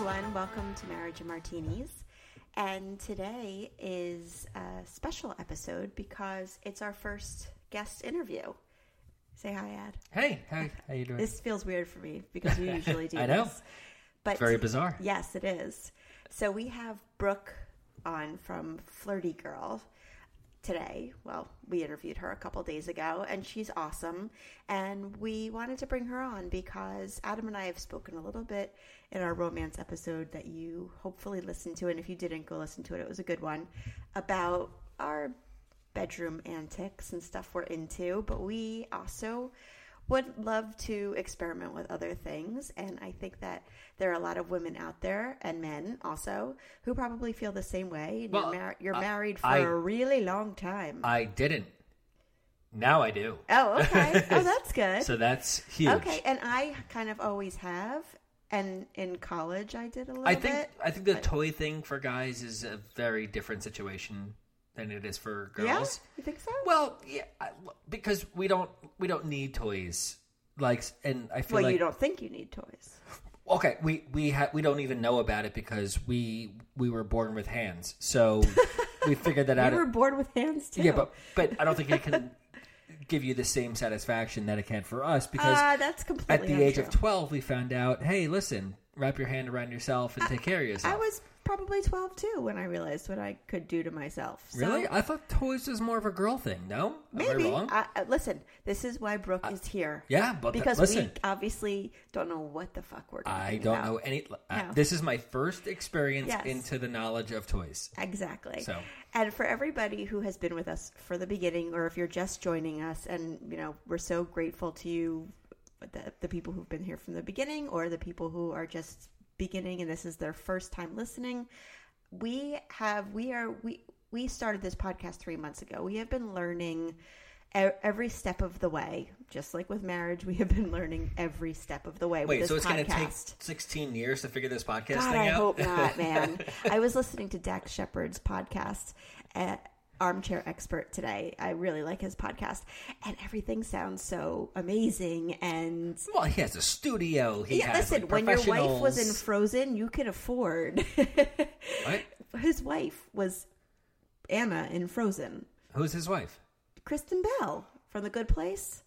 Everyone, welcome to Marriage and Martinis. And today is a special episode because it's our first guest interview. Say hi, Ad. Hey, hey, how, you doing? This feels weird for me because we usually do I know. this. But Very bizarre. Yes, it is. So we have Brooke on from Flirty Girl today. Well, we interviewed her a couple days ago, and she's awesome. And we wanted to bring her on because Adam and I have spoken a little bit in our romance episode that you hopefully listened to. And if you didn't, go listen to it. It was a good one about our bedroom antics and stuff we're into. But we also would love to experiment with other things. And I think that there are a lot of women out there and men also who probably feel the same way. Well, you're, mar- you're I- married for I- a really long time. I didn't. Now I do. oh, okay. oh, that's good. So that's huge. okay. And I kind of always have. And in college, I did a little I think bit. I think the toy thing for guys is a very different situation than it is for girls. Yeah? You think so? Well, yeah, I- because we don't we don't need toys. Like, and I feel well, like you don't think you need toys. okay, we we ha- we don't even know about it because we we were born with hands, so we figured that out. We were born with hands too. Yeah, but but I don't think it can give you the same satisfaction that it can for us because Ah, that's at completely the age of 12 we found out hey listen wrap your hand around yourself and take care of yourself I was probably 12 too when I realized what I could do to myself. So- really i thought toys was more of a girl thing no Am I Maybe. wrong? I, I- listen, this is why Brooke is here. yeah but th- Because listen we obviously don't know what the fuck we're talking i don't about. know any uh, No. this is my first experience Yes. into the knowledge of toys Exactly. So. And for everybody who has been with us for the beginning, or if you're just joining us, and you know we're so grateful to you, the, the people who've been here from the beginning, or the people who are just beginning and this is their first time listening. We have we are we we started this podcast three months ago. We have been learning every step of the way, just like with marriage. We have been learning every step of the way. wait so it's going to take 16 years to figure this podcast God, thing I out hope not, man. I was listening to Dax Shepard's podcast, uh, Armchair Expert, today. I really like his podcast, and everything sounds so amazing. And well he has a studio he yeah, has listen, like, when your wife was in. Frozen, you could afford. What? His wife was Anna in Frozen. who's his wife Kristen Bell from The Good Place.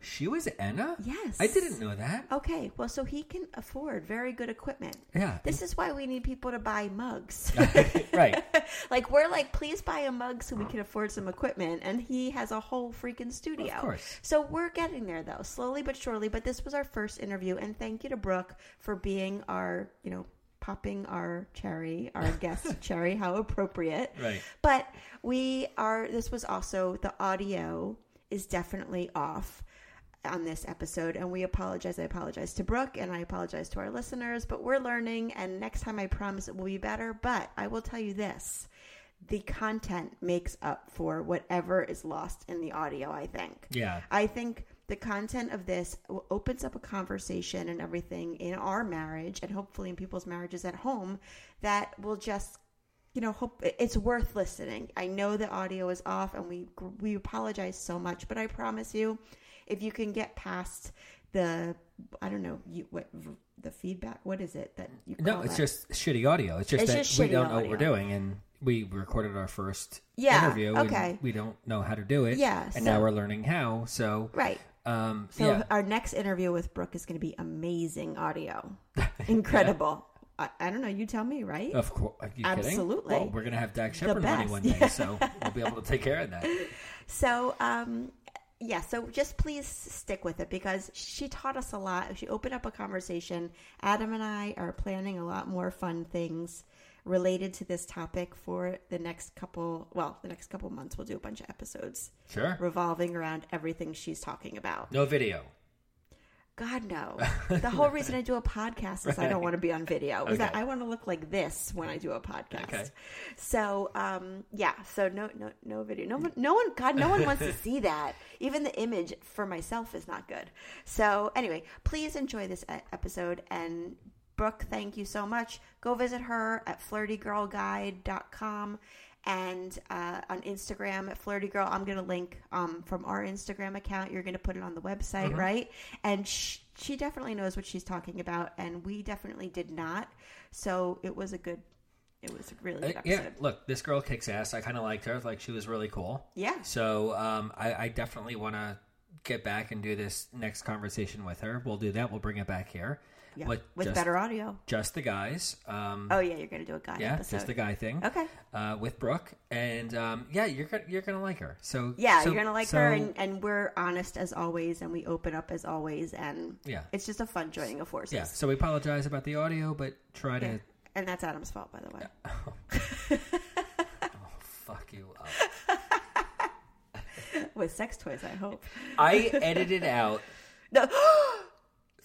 She was anna Yes. i didn't know that Okay, well, so he can afford very good equipment. Yeah. This is why we need people to buy mugs. right like we're like, please buy a mug so we can afford some equipment, and he has a whole freaking studio. Of course. So we're getting there though, slowly but surely. But this was our first interview, and thank you to Brooke for being our, you know, popping our cherry, our guest cherry. How appropriate. Right. But we are. This was also the audio is definitely off on this episode and we apologize i apologize to brooke and i apologize to our listeners but we're learning and next time i promise it will be better but i will tell you this. The content makes up for whatever is lost in the audio i think. Yeah. i think the content of this opens up a conversation and everything in our marriage and hopefully in people's marriages at home that will just you know hope it's worth listening. I know the audio is off and we we apologize so much but i promise you if you can get past the i don't know you what the feedback what is it that you No, it's that? just shitty audio. It's just It's that just we don't know what we're doing, and we recorded our first Yeah, interview. okay. And we don't know how to do it. Yeah, and so- now we're learning how. So, right um, so yeah, our next interview with brooke is going to be amazing audio incredible I, I don't know. You tell me, right? Of course. Are you kidding? Absolutely. Well, we're gonna have Dax Shepard money one day, so we'll be able to take care of that. So, um, yeah, so just please stick with it because she taught us a lot. She opened up a conversation. Adam and I are planning a lot more fun things related to this topic for the next couple, well, the next couple months. We'll do a bunch of episodes Sure. revolving around everything she's talking about. No video. God, no. The whole reason I do a podcast is I don't want to be on video. Is that I want to look like this when I do a podcast. Okay. So, um, yeah. So no, no, no video. No one, no one. God, no one wants to see that. Even the image for myself is not good. So anyway, please enjoy this episode. And Brooke, thank you so much. Go visit her at flirtygirlguide.com and uh, on Instagram at Flirty Girl. I'm going to link um, from our Instagram account. You're going to put it on the website, right? And sh- she definitely knows what she's talking about, and we definitely did not. So it was a good, it was a really good Uh, episode. yeah, look, this girl kicks ass. I kind of liked her. Like she was really cool. Yeah. So um, I, I definitely want to get back and do this next conversation with her. We'll do that. We'll bring it back here. Yeah, With, with just, better audio. just the guys. Um, Oh yeah, you're going to do a guy yeah, episode. just the guy thing. Okay. Uh, with Brooke, and um, yeah, you're gonna you're gonna like her. So Yeah, so- you're gonna like so- her, and, and we're honest as always, and we open up as always, and Yeah. it's just a fun joining of forces. yeah. So we apologize about the audio, but try Yeah. to And that's Adam's fault, by the way. Oh fuck you up. With sex toys, I hope. I edited out No,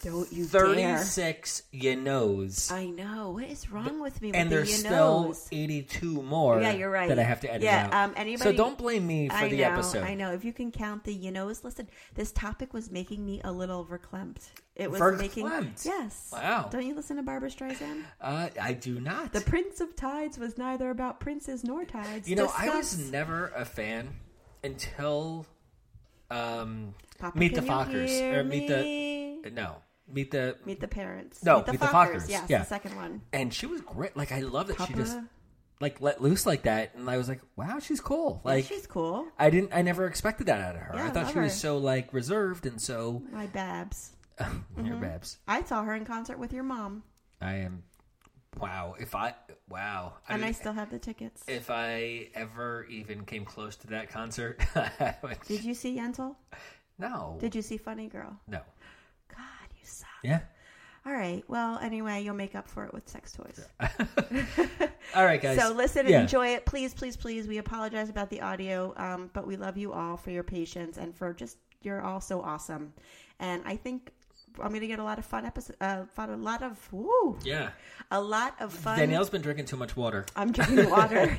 don't you dare! 36 you knows. I know. What is wrong with me? and with there's still nose? 82 more Yeah, you're right. that I have to edit Yeah, out. um, anybody- so don't blame me for I the know, episode. I know. If you can count the you knows, listen. This topic was making me a little verklempt. It was Verklempt? making yes. Wow. Don't you listen to Barbra Streisand? Uh, I do not. The Prince of Tides was neither about princes nor tides. you know, I was never a fan until um, Papa, Meet the Fockers or Meet me? the no Meet the Meet the Parents. No, Meet the Meet the Fockers. Fockers, Yes, yeah. the second one. and she was great. Like I love that she just like let loose like that, and I was like, wow, she's cool. Yeah, Like she's cool. I didn't, I never expected that out of her. Yeah, I thought she was so like reserved and so My Babs. your mm-hmm. babs. I saw her in concert with your mom, I am. Wow. If I wow. I and I still have the tickets. if I ever even came close to that concert, would, Did you see Yentl? no, Did you see Funny Girl? no, God, you suck. Yeah. All right. Well, anyway, you'll make up for it with sex toys. All right, guys. So listen and Yeah. enjoy it. Please, please, please. We apologize about the audio, um, but we love you all for your patience and for just you're all so awesome. And I think I'm going to get a lot of fun episode, uh, fun, a lot of woo, Yeah, a lot of fun. Danielle's been drinking too much water. I'm drinking water.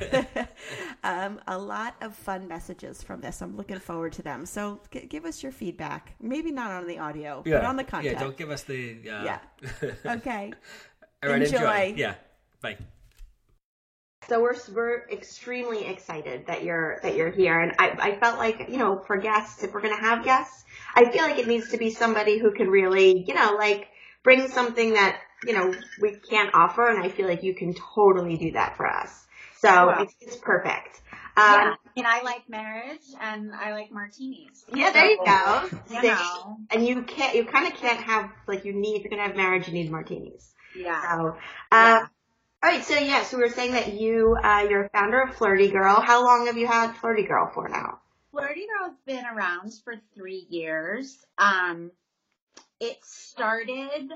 um, a lot of fun messages from this. I'm looking forward to them. So g- give us your feedback. Maybe not on the audio, Yeah, but on the content. Yeah, don't give us the. Uh... Yeah. Okay. All right, enjoy. Enjoy. Yeah. Bye. So we're we're extremely excited that you're that you're here, and I I felt like you know for guests if we're gonna have guests, I feel like it needs to be somebody who can really you know like bring something that you know we can't offer, and I feel like you can totally do that for us. So Wow. it's, it's perfect. Yeah, Um, and I like marriage and I like martinis. yeah, there you go. You See? know. And you can't, you kind of can't have like you need if you're gonna have marriage, you need martinis. Yeah. So, uh, Yeah. All right. So yes, we were saying that you, uh, you're a founder of Flirty Girl. How long have you had Flirty Girl for now? Flirty Girl's been around for three years. Um, it started,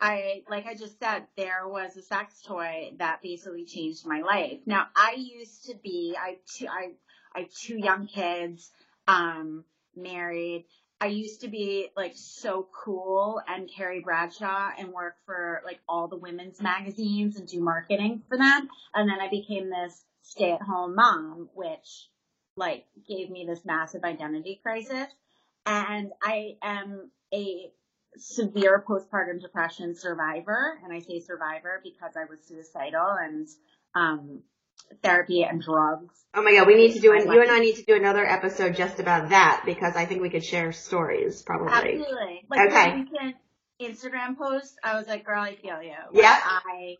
I, like I just said, there was a sex toy that basically changed my life. Now, I used to be, I, two, I, I have two young kids, um, married. I used to be like so cool and Carrie Bradshaw and work for like all the women's magazines and do marketing for them. And then I became this stay at home mom, which like gave me this massive identity crisis. And I am a severe postpartum depression survivor. And I say survivor because I was suicidal and, um, therapy and drugs. Oh my god, we need to do an, you and. I need to do another episode just about that because I think we could share stories probably. Absolutely. Like Okay. Instagram post, I was like, girl, I feel you. Like, Yeah. I,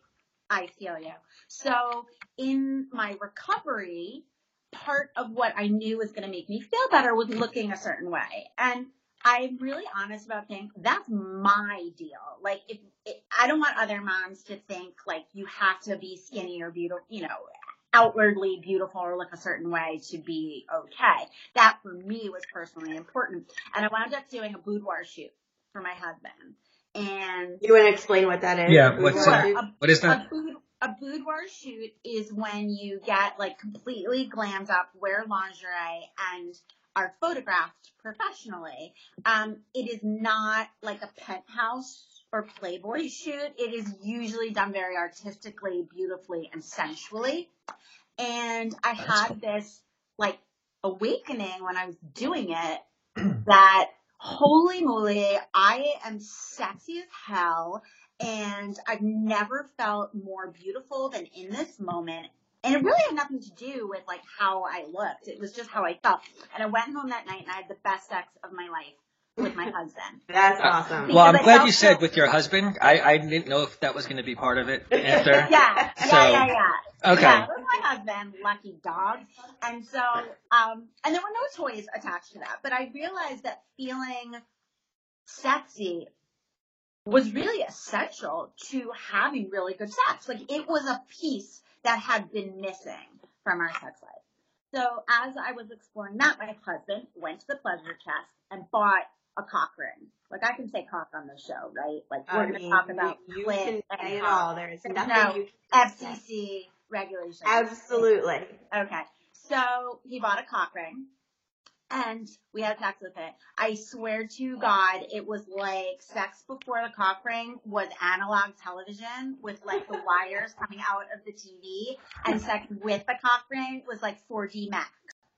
I feel you. So in my recovery, part of what I knew was going to make me feel better was looking a certain way. And I'm really honest about things. That's my deal. Like, if it, I don't want other moms to think like you have to be skinny or beautiful, you know, outwardly beautiful or look a certain way to be okay. That for me was personally important. And I wound up doing a boudoir shoot for my husband. And You want to explain what that is? Yeah, what's that? A- What is that? a, boud- a boudoir shoot is when you get like completely glammed up, wear lingerie, and are photographed professionally. Um, it is not like a penthouse or Playboy shoot. It is usually done very artistically, beautifully, and sensually. And I That's had cool. this like awakening when I was doing it that holy moly, I am sexy as hell and I've never felt more beautiful than in this moment. And it really had nothing to do with like how I looked. It was just how I felt. And I went home that night and I had the best sex of my life with my husband. That's awesome. Well, I'm I glad felt you said with your husband. I, I didn't know if that was going to be part of it after. Yeah, yeah, So- yeah, yeah. Okay. Yeah, with my husband, lucky dog. And so, um, and there were no toys attached to that, but I realized that feeling sexy was really essential to having really good sex. Like it was a piece that had been missing from our sex life. So as I was exploring that, my husband went to the pleasure chest and bought a cock ring. Like I can say cock on the show, right? Like we're I going to mean, talk about you, can say it all. There's There's nothing no you can. FCC regulations. Absolutely. Okay. So he bought a cock ring and we had sex with it. I swear to God, it was like sex before the cock ring was analog television with like the wires coming out of the TV and sex with the cock ring was like 4D Max.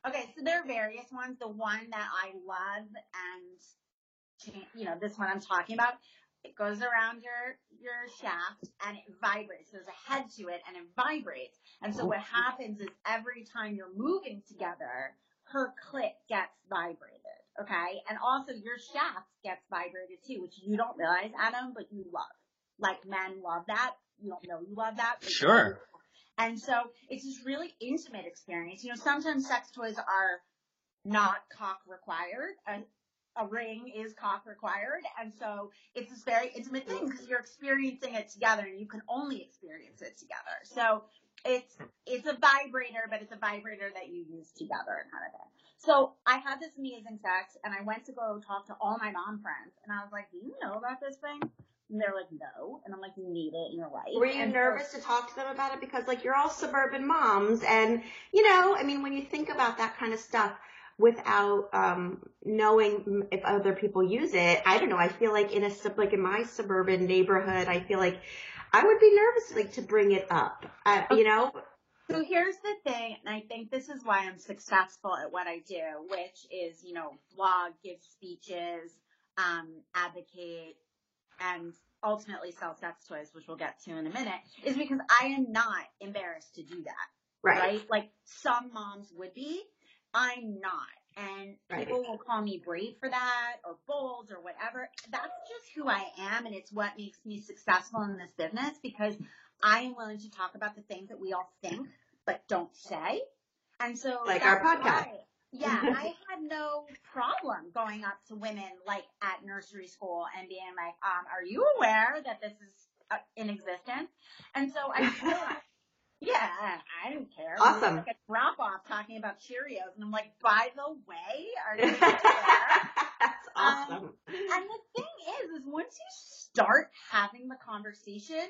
Okay, so there are various ones. The one that I love and, you know, this one I'm talking about, it goes around your, your shaft and it vibrates. There's a head to it and it vibrates. And so what happens is every time you're moving together, her clit gets vibrated. Okay. And also your shaft gets vibrated too, which you don't realize, Adam, but you love. Like men love that. You don't know you love that. Sure. And so it's this really intimate experience. You know, sometimes sex toys are not cock required. A, a ring is cock required. And so it's this very intimate thing because you're experiencing it together and you can only experience it together. So it's, it's a vibrator, but it's a vibrator that you use together kind of thing. So I had this amazing sex and I went to go talk to all my mom friends and I was like, do you know about this thing? And they're like, no. And I'm like, you need it in your life. Were you And so- nervous to talk to them about it? Because like you're all suburban moms and you know, I mean, when you think about that kind of stuff without, um, knowing if other people use it, I don't know. I feel like in a, sub like in my suburban neighborhood, I feel like I would be nervous like to bring it up. Uh, you know? So here's the thing, and I think this is why I'm successful at what I do, which is, you know, blog, give speeches, um, advocate, and ultimately sell sex toys, which we'll get to in a minute, is because I am not embarrassed to do that, Right. right? Like some moms would be, I'm not. And Right. people will call me brave for that or bold or whatever. That's just who I am and it's what makes me successful in this business because I am willing to talk about the things that we all think but don't say. And so Like our podcast. why- yeah, I had no problem going up to women like at nursery school and being like, um, are you aware that this is uh, in existence? And so I realized, yeah, I, don't care. We Awesome. Like a drop off talking about Cheerios, and I'm like, by the way, are you aware? That's awesome. Um, and the thing is, is once you start having the conversation,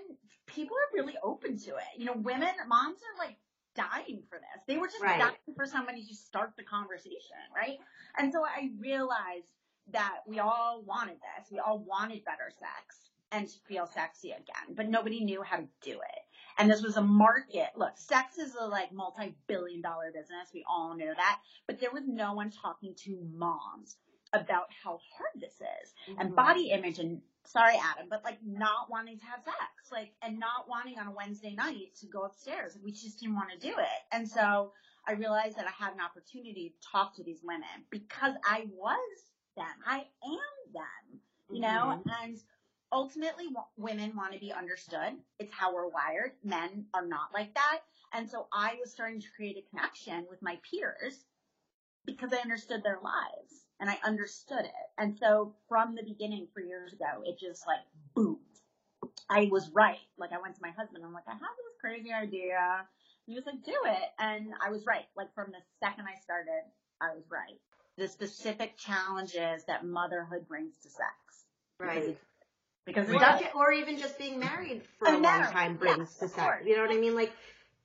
people are really open to it. You know, women, moms are like dying for this. They were just Right. dying for somebody to start the conversation, right? And so I realized that we all wanted this. We all wanted better sex and to feel sexy again, but nobody knew how to do it. And this was a market. Look, sex is a like multi-billion dollar business. We all know that, but there was no one talking to moms about how hard this is and Mhm. body image and sorry Adam, but like not wanting to have sex, like and not wanting on a Wednesday night to go upstairs. We just didn't want to do it. And so I realized that I had an opportunity to talk to these women because I was them. I am them, you know, and ultimately women want to be understood. It's how we're wired. Men are not like that. And so I was starting to create a connection with my peers because I understood their lives. and I understood it. And so from the beginning, three years ago, it just like boomed. I was right. Like I went to my husband. I'm like, I have this crazy idea. And he was like, do it. And I was right. Like from the second I started, I was right. The specific challenges that motherhood brings to sex. Right. Because Or, even just being married for a long married, time yeah, brings to of sex. You know what I mean? Like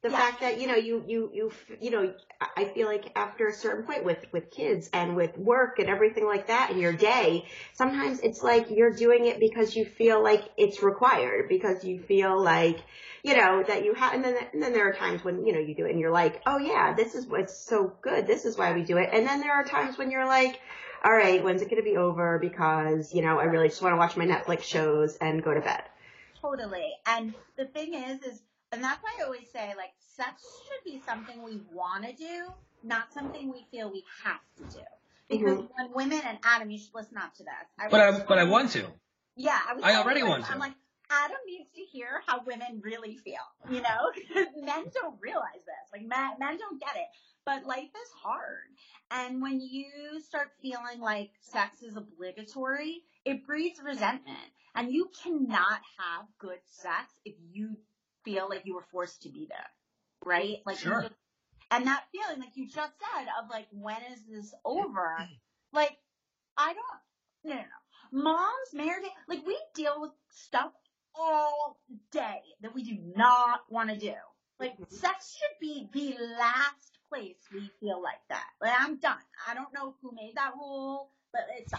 the Yeah. fact that you know you you you you know I feel like after a certain point with with kids and with work and everything like that in your day, sometimes it's like you're doing it because you feel like it's required because you feel like you know that you have and then and then there are times when you know you do it and you're like oh yeah this is what's so good this is why we do it and then there are times when you're like all right when's it going to be over because you know I really just want to watch my Netflix shows and go to bed. Totally. And the thing is, is, and that's why I always say, like, sex should be something we want to do, not something we feel we have to do. Because Mhm. when women, and Adam, you should listen up to this. I But I but I want to. Yeah, I was. I already want to. I'm like, Adam needs to hear how women really feel, you know? Men don't realize this. Like, men, men don't get it. But life is hard. And when you start feeling like sex is obligatory, it breeds resentment. And you cannot have good sex if you feel like you were forced to be there. Right? Like, Sure. just- and that feeling, like you just said, of like, when is this over? Like, I don't, no, no, no. Moms, married, like we deal with stuff all day that we do not want to do. Like mm-hmm. sex should be the last place we feel like that. Like I'm done. I don't know who made that rule, but it's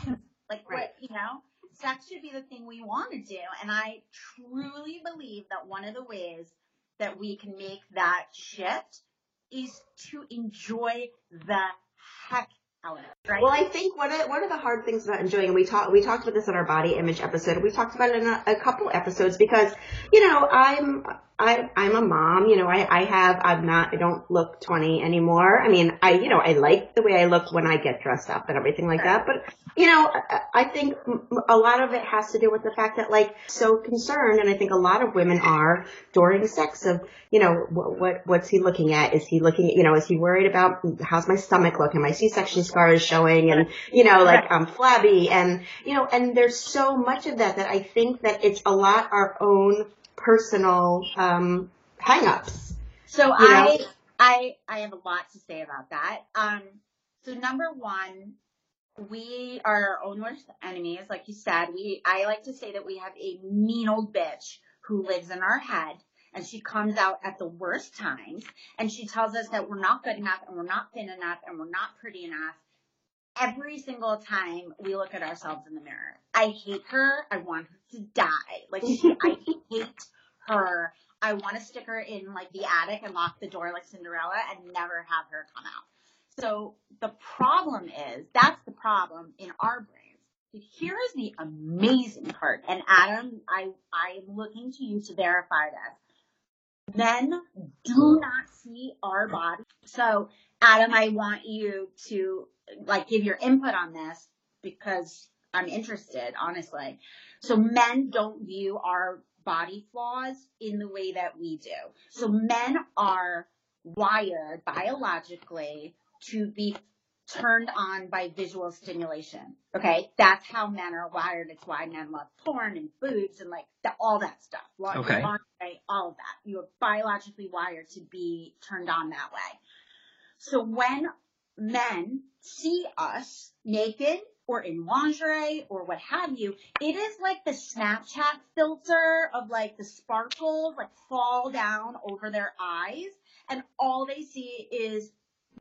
like Right. what you know. Sex should be the thing we want to do, and I truly believe that one of the ways that we can make that shift is to enjoy the heck. Right? Well, I think one of one of the hard things about enjoying, and we talked we talked about this in our body image episode. We talked about it in a, a couple episodes because you know I'm I I'm a mom. You know I I have I'm not I don't look 20 anymore. I mean I you know I like the way I look when I get dressed up and everything like that. But you know I, I think a lot of it has to do with the fact that like so concerned, and I think a lot of women are during sex of you know what, what what's he looking at? Is he looking at you know is he worried about how's my stomach looking? My C-section scars showing, and you know like I'm flabby, and you know and there's so much of that that I think that it's a lot our own personal um hang-ups. So You I, know? I, I have a lot to say about that. Um, so number one, we are our own worst enemies. Like you said, we, I like to say that we have a mean old bitch who lives in our head and she comes out at the worst times and she tells us that we're not good enough and we're not thin enough and we're not pretty enough. Every single time we look at ourselves in the mirror. I hate her. I want her to die. Like she, I hate her. I want to stick her in like the attic and lock the door like Cinderella and never have her come out. So the problem is, that's the problem in our brains. Here is the amazing part, and Adam, I, I am looking to you to verify this. Men do not see our body. So Adam, I want you to like give your input on this because I'm interested, honestly. So men don't view our body flaws in the way that we do. So men are wired biologically to be turned on by visual stimulation. Okay, that's how men are wired. It's why men love porn and boobs and like the, all that stuff. Okay. all of that. You are biologically wired to be turned on that way. So when men see us naked or in lingerie or what have you, it is like the Snapchat filter of like the sparkles like fall down over their eyes and all they see is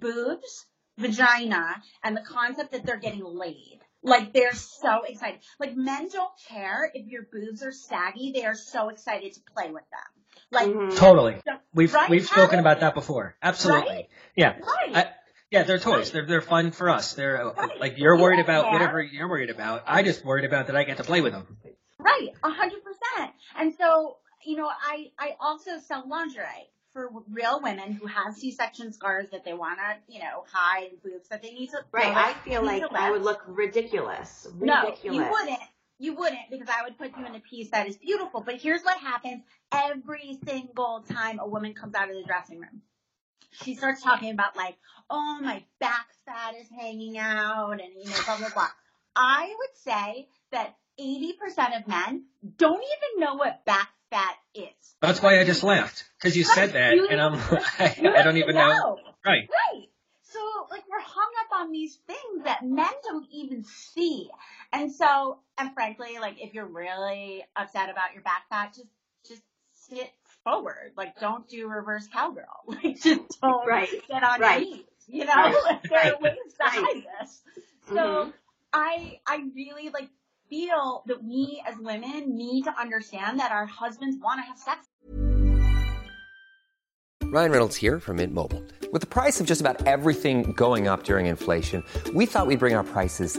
boobs, vagina, and the concept that they're getting laid. Like they're so excited. Like men don't care if your boobs are saggy, they are so excited to play with them. Like Mhm. Totally. the- We've Right, we've spoken about that before. Absolutely. Right? Yeah. right. I, yeah, they're toys. They're they're fun for us. They're uh, Right. like you're worried don't about care. whatever you're worried about. I just worried about that I get to play with them. Right, a hundred percent. And so, you know, I I also sell lingerie for real women who have C-section scars that they want to, you know, hide and boobs that they need to. Right, you know, I feel like to I would look ridiculous. No, Ridiculous. you wouldn't. You wouldn't because I would put you in a piece that is beautiful. But here's what happens every single time a woman comes out of the dressing room. She starts talking about like, oh, my back fat is hanging out and, you know, blah, blah, blah. I would say that 80% of men don't even know what back fat is. That's why I just laughed because you said that, You- and I'm I, I don't even know. know. Right. Right. So like we're hung up on these things that men don't even see. And so, and frankly, like if you're really upset about your back fat, just just sit forward. Like don't do reverse cowgirl. Like just don't Right. get on Right. your knees. You know, right. there are Right. ways to Right. hide this. So Mhm. I I really like feel that we as women need to understand that our husbands want to have sex Ryan Reynolds here from Mint Mobile. With the price of just about everything going up during inflation, we thought we'd bring our prices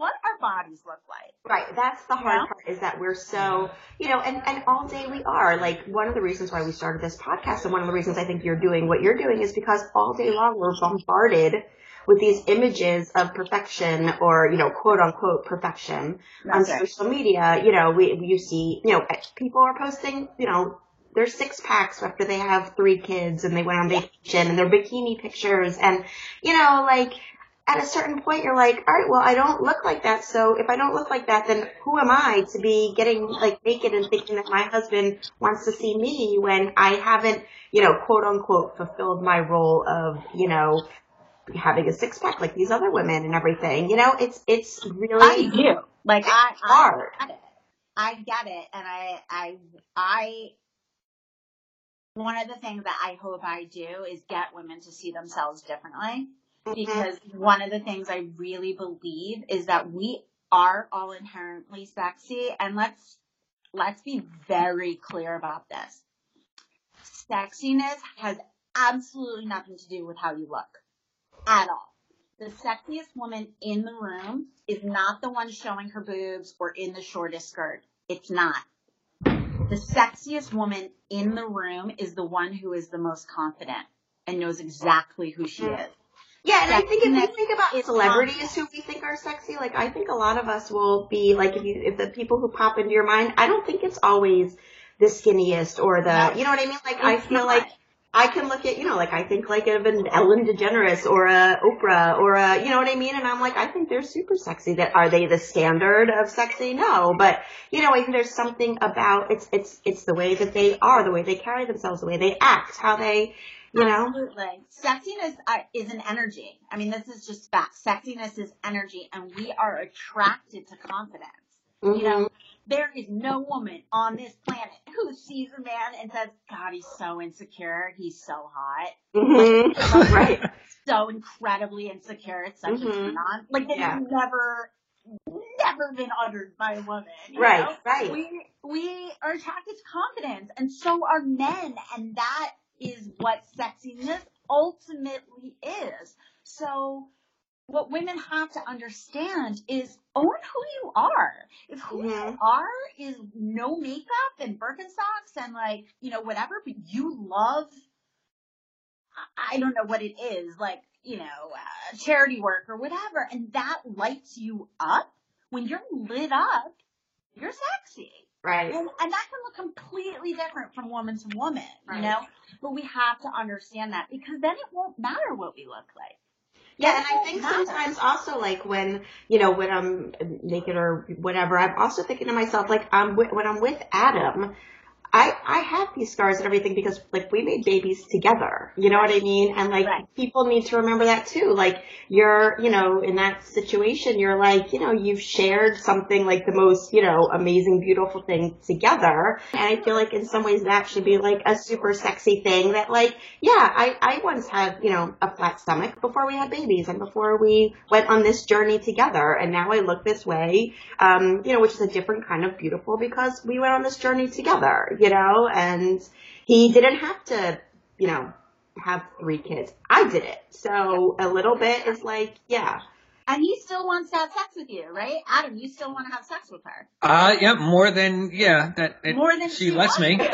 what our bodies look like. Right. That's the hard part is that we're so, you know, and, and all day we are. Like one of the reasons why we started this podcast and one of the reasons I think you're doing what you're doing is because all day long we're bombarded with these images of perfection or, you know, quote unquote perfection on right. social media. You know, we, you see, you know, people are posting, you know, their six packs after they have three kids and they went on vacation and their bikini pictures and, you know, like, at a certain point you're like, all right, well, I don't look like that. So if I don't look like that, then who am I to be getting like naked and thinking that my husband wants to see me when I haven't, you know, quote unquote fulfilled my role of, you know, having a six pack like these other women and everything. You know, it's, it's I really do. Like I, I hard. get it. I get it, and I, I, I. One of the things that I hope I do is get women to see themselves differently. Mm-hmm. because one of the things I really believe is that we are all inherently sexy, and let's let's be very clear about this. Sexiness has absolutely nothing to do with how you look at all. The sexiest woman in the room is not the one showing her boobs or in the shortest skirt. It's not. The sexiest woman in the room is the one who is the most confident and knows exactly who she mm-hmm. is. Yeah, and I think if you think about celebrities who we think are sexy, like I think a lot of us will be like if you if the people who pop into your mind, I don't think it's always the skinniest or the you know what I mean? Like I feel not. like I can look at you know like I think like of an Ellen DeGeneres or a Oprah or a you know what I mean, and I'm like I think they're super sexy. That are they the standard of sexy? No, but you know I think there's something about it's it's it's the way that they are, the way they carry themselves, the way they act, how they you know. Absolutely. Sexiness uh, is an energy. I mean, this is just fact. Sexiness is energy, and we are attracted to confidence. You know, there is no woman on this planet who sees a man and says, God, he's so insecure. He's so hot. Mhm. right. So incredibly insecure. It's such a Mhm. turn on. Like, that's Yeah. never, never been uttered by a woman. Right, know? right. We, we are attracted to confidence, and so are men, and that is what sexiness ultimately is. So, what women have to understand is own who you are. If who you Mhm. are is no makeup and Birkenstocks and like, you know, whatever, but you love, I- I don't know what it is, like, you know, uh, charity work or whatever, and that lights you up, when you're lit up, you're sexy. Right. And, and that can look completely different from woman to woman, Right. you know? But we have to understand that because then it won't matter what we look like. Yeah, and I think sometimes also like when you know when I'm naked or whatever, I'm also thinking to myself like I'm with, when I'm with Adam, I I have these scars and everything because like we made babies together. You know what I mean? And like Right. people need to remember that too. Like you're you know in that situation, you're like you know you've shared something like the most you know amazing beautiful thing together. And I feel like in some ways that should be like a super sexy thing that like yeah I I once had you know a flat stomach before we had babies and before we went on this journey together and now I look this way um you know which is a different kind of beautiful because we went on this journey together you know and he didn't have to you know have three kids. I did it so a little bit is like yeah And he still wants to have sex with you, right? Adam, you still want to have sex with her. Uh, yeah, more than yeah that it, More than she she lets me.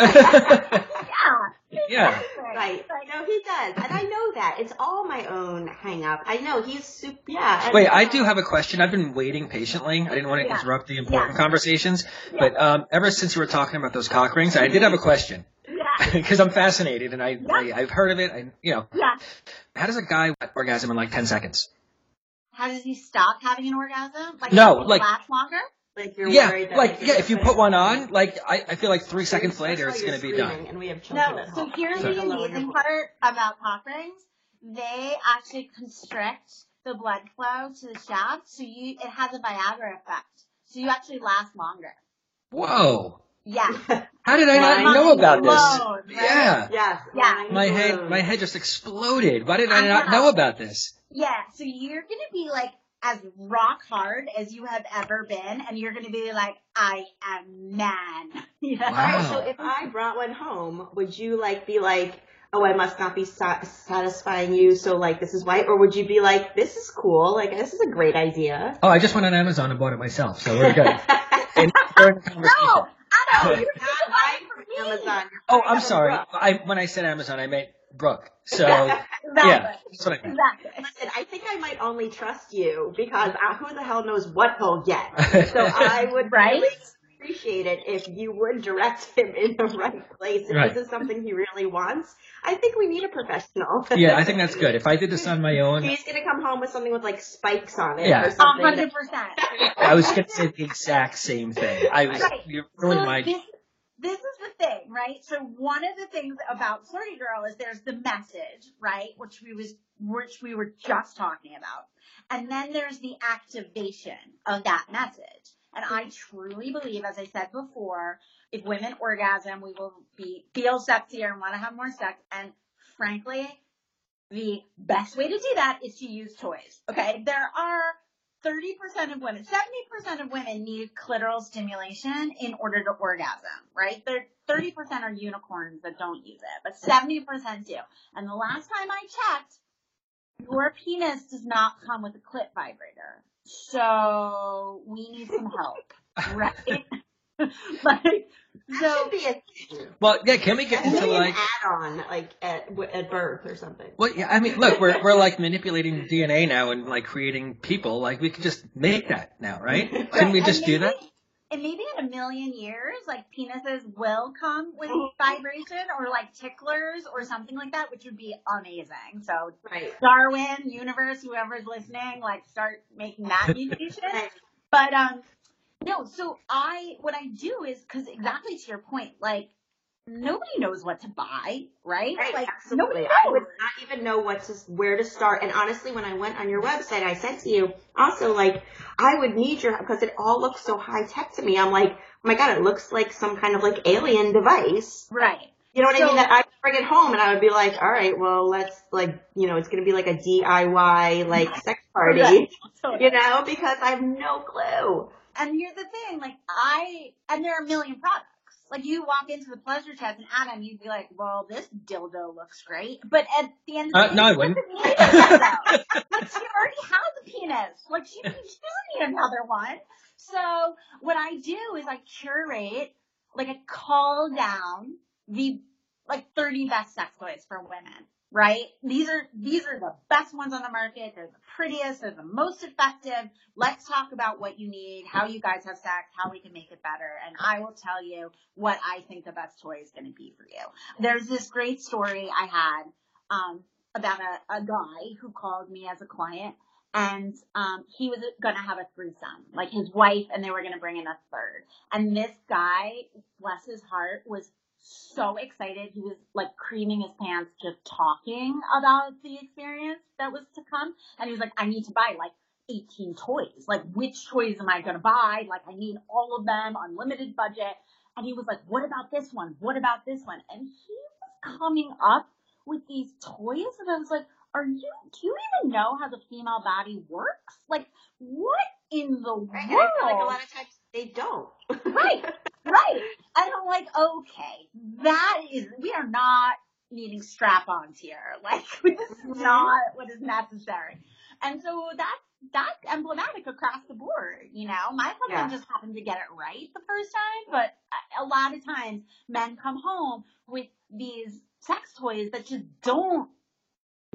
Yeah. yeah. Right. No, he does. And I know that. It's all my own hang up. I know he's super, yeah. Wait, I do have a question. I've been waiting patiently. I didn't want to Yeah. interrupt the important Yeah. conversations, but um, ever since you were talking about those cock rings, I did have a question Yeah. because I'm fascinated and I, I I've heard of it. I, you know, Yeah. how does a guy orgasm in like ten seconds? How does he stop having an orgasm? Like, No, does like- last longer? Like you're yeah, worried that like you're yeah, if you put one on, like I, I feel like three seconds later it's gonna be done. And we have children No. at So home. here's Sorry. the amazing part about cock rings. They actually constrict the blood flow to the shaft, so you it has a Viagra effect. So you actually last longer. Whoa! Yeah. How did I not Mind know about this? right? Yeah, Yes. Yeah. mind my head my head just exploded. Why did I not Uh-huh. know about this? Yeah. So you're gonna be like as rock hard as you have ever been, and you're gonna be like, I am man. You know? Wow. Alright, so if I brought one home, would you like be like, oh, I must not be satisfying you, so like this is why, or would you be like, this is cool, like this is a great idea? Oh, I just went on Amazon and bought it myself, so we're good. and during the conversation. No, I don't. you're not buying from Amazon. Oh, I'm sorry. I when I said Amazon, I meant Brooke. So Exactly. yeah, that's what I meant. Exactly. Listen, I think I might only trust you because uh, who the hell knows what he'll get. So I would Right? really appreciate it if you would direct him in the right place. If Right. this is something he really wants, I think we need a professional. yeah, I think that's good. If I did this on my own, He's gonna come home with something with like spikes on it Yeah. A hundred percent. I was going to say the exact same thing. I was Right. you really So my this, this is the thing, right? So one of the things about Flirty Girl is there's the message, right? Which we was, which we were just talking about. And then there's the activation of that message. And I truly believe, as I said before, if women orgasm, we will be, feel sexier and want to have more sex. And frankly, the best way to do that is to use toys. Okay. There are 30% of women, 70% of women need clitoral stimulation in order to orgasm, right? There, 30% are unicorns that don't use it, but 70% do. And the last time I checked, your penis does not come with a clit vibrator. So we need some help, right? like, That so should be a well, yeah. Can we get into be an like? add-on, like at at birth or something. Well, yeah. I mean, look, we're we're like manipulating DNA now and like creating people. Like we could just make that now, right? Couldn't we just and do that? And maybe in a million years, like penises will come with vibration or like ticklers or something like that, which would be amazing. So Right. Darwin, universe, whoever's listening, like start making that mutation. But um, no. So I, what I do is because exactly to your point, like nobody knows what to buy, right? Right, like absolutely. nobody I would not even know what to where to start. And honestly, when I went on your website, I said to you also like I would need your because it all looks so high tech to me. I'm like, oh my god, it looks like some kind of like alien device. Right. You know what I mean? That I would bring it home and I would be like, all right, well, let's like you know, it's gonna be like a DIY like sex party. Right. Totally. You know, because I have no clue. And here's the thing, like I, and there are a million products. Like you walk into the pleasure chest and Adam, you'd be like, well, this dildo looks great. But at the end of the Uh, day, no, I wouldn't. need a dildo. like she already has a penis. Like she, she doesn't need another one. So what I do is I curate, like I call down the, like 30 best sex toys for women. Right? These are, these are the best ones on the market. They're the prettiest. They're the most effective. Let's talk about what you need, how you guys have sex, how we can make it better. And I will tell you what I think the best toy is going to be for you. There's this great story I had, um, about a, a guy who called me as a client and, um, he was going to have a threesome, like his wife and they were going to bring in a third. And this guy, bless his heart, was so excited. He was like creaming his pants just talking about the experience that was to come. And he was like, I need to buy like 18 toys. Like, which toys am I going to buy? Like, I need all of them, unlimited budget. And he was like, what about this one? What about this one? And he was coming up with these toys. And I was like, are you, do you even know how the female body works? Like, what in the Right? World? Like a lot of times they don't. Right, right. And I'm like, okay, that is, we are not needing strap-ons here. Like, this is mm-hmm. not what is necessary. And so that's that's emblematic across the board. You know, my husband Yeah. just happened to get it right the first time, but a- a lot of times men come home with these sex toys that just don't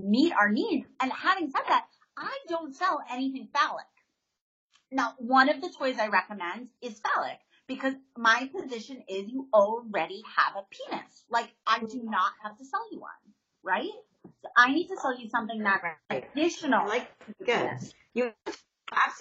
meet our needs. And having said that, I don't sell anything phallic. Now, one of the toys I recommend is phallic because my position is you already have a penis. Like, I do not have to sell you one, right? So I need to sell you something that's Right. additional. Like good. You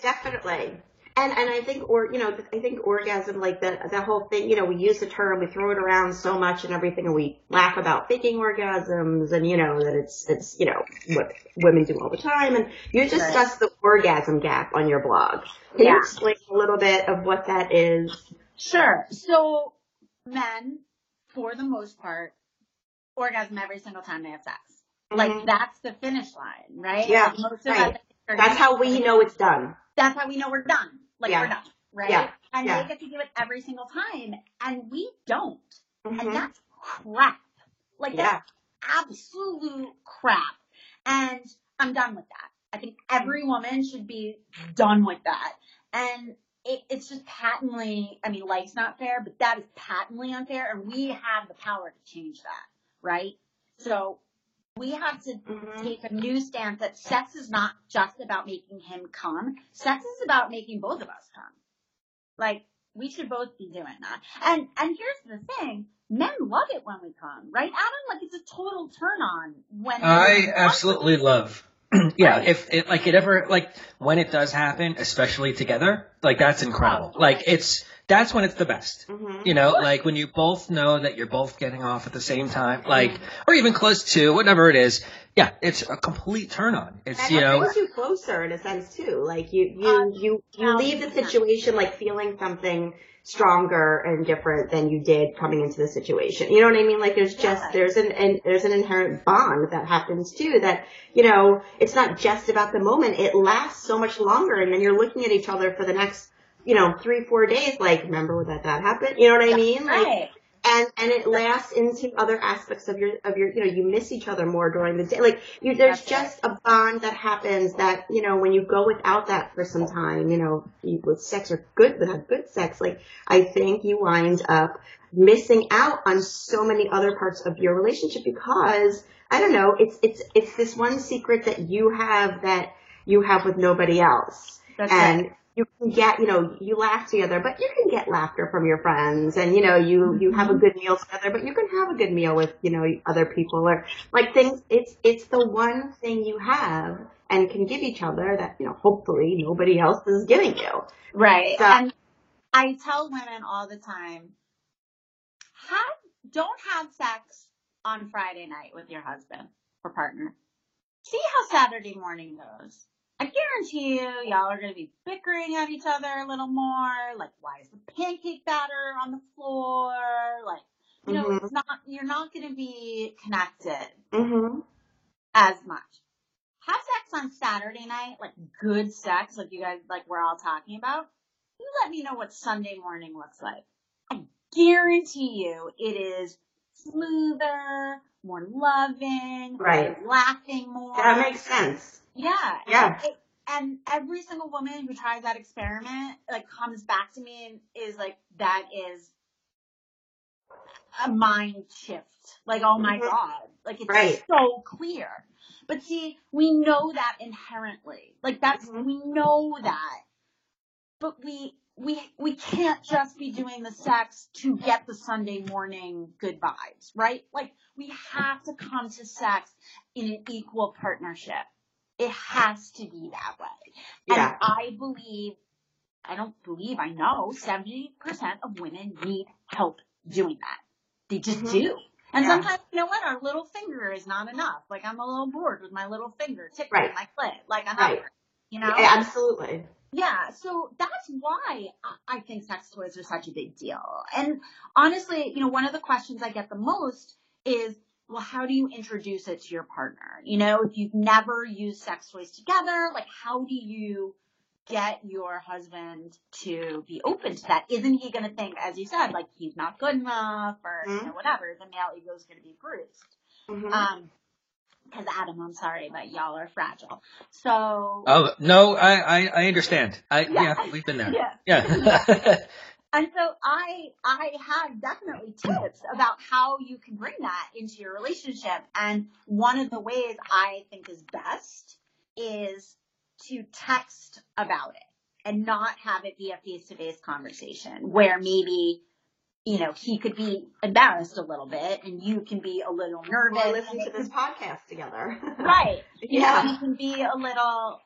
definitely. And and I think or you know I think orgasm like the that whole thing you know we use the term we throw it around so much and everything and we laugh about faking orgasms and you know that it's it's you know what women do all the time and you discuss the orgasm gap on your blog. Can Yeah. you explain a little bit of what that is? Sure. So men, for the most part, orgasm every single time they have sex. Like Mhm. that's the finish line, right? Yeah, Like, most of right. are That's how we know it's done. That's how we know we're done. Like Yeah. we're done, right? Yeah. And Yeah. they get to do it every single time, and we don't. Mhm. And that's crap. Like Yeah. that's absolute crap. And I'm done with that. I think every woman should be done with that. And it, it's just patently, I mean, life's not fair, but that is patently unfair, and we have the power to change that, right? So we have to Mhm. take a new stance that sex is not just about making him come. Sex is about making both of us come. Like, we should both be doing that. And, and here's the thing. Men love it when we come, right? Adam, like, it's a total turn on when I absolutely love. yeah, Right. if it like it ever like when it does happen, especially together, like that's incredible. Like it's that's when it's the best. Mhm. You know, like when you both know that you're both getting off at the same time, like or even close to whatever it is. Yeah, it's a complete turn on. It's And you it know, brings you closer in a sense too. Like you, you, Uh, you, you leave the situation like feeling something stronger and different than you did coming into the situation. You know what I mean? Like there's just Yeah. there's an, an there's an inherent bond that happens too. That you know it's not just about the moment. It lasts so much longer, and then you're looking at each other for the next you know three four days. Like remember that that happened? You know what I mean? Like Right. And and it lasts into other aspects of your of your you know you miss each other more during the day. Like you there's That's just a bond that happens that you know when you go without that for some time you know you- with sex or good without good sex like i think you wind up missing out on so many other parts of your relationship because i don't know it's it's it's this one secret that you have that you have with nobody else. That's and right. You can get, you know, you laugh together, but you can get laughter from your friends, and you know, you you have a good meal together, but you can have a good meal with, you know, other people or like things. It's it's the one thing you have and can give each other that you know, hopefully nobody else is giving you. Right. So- and I tell women all the time, have, don't have sex on Friday night with your husband or partner. See how Saturday morning goes. I guarantee you, y'all are going to be bickering at each other a little more. Like, why is the pancake batter on the floor? Like, you know, Mhm. it's not, you're not going to be connected Mm-hmm. as much. Have sex on Saturday night, like good sex, like you guys, like we're all talking about. You let me know what Sunday morning looks like. I guarantee you it is smoother, more loving, Right. laughing more. That makes sense. Yeah. Yeah. And, it, and every single woman who tries that experiment, like, comes back to me and is like, that is a mind shift. Like, oh my Mhm. God. Like, it's Right. so clear. But see, we know that inherently. Like, that's, Mhm. we know that. But we, we, we can't just be doing the sex to get the Sunday morning good vibes, right? Like, we have to come to sex in an equal partnership. It has to be that way. Yeah. And I believe, I don't believe, I know 70% of women need help doing that. They just Mhm. do. And Yeah. sometimes, you know what, our little finger is not enough. Like I'm a little bored with my little finger tickling Right. my clit. Like I'm Right. not, you know? Yeah, absolutely. Yeah, so that's why I think sex toys are such a big deal. And honestly, you know, one of the questions I get the most is, well, how do you introduce it to your partner? You know, if you've never used sex toys together, like how do you get your husband to be open to that? Isn't he going to think, as you said, like he's not good enough or, you Mhm. know, whatever, the male ego is going to be bruised. Mhm. Um, Because Adam, I'm sorry, but y'all are fragile. So Oh no, I I, I understand. I yeah. Yeah. we've been there. Yeah. Yeah. And so I I have definitely tips about how you can bring that into your relationship. And one of the ways I think is best is to text about it and not have it be a face to face conversation where maybe you know he could be embarrassed a little bit and you can be a little nervous. Or listen to this podcast together. right. You Yeah. know, you can be a little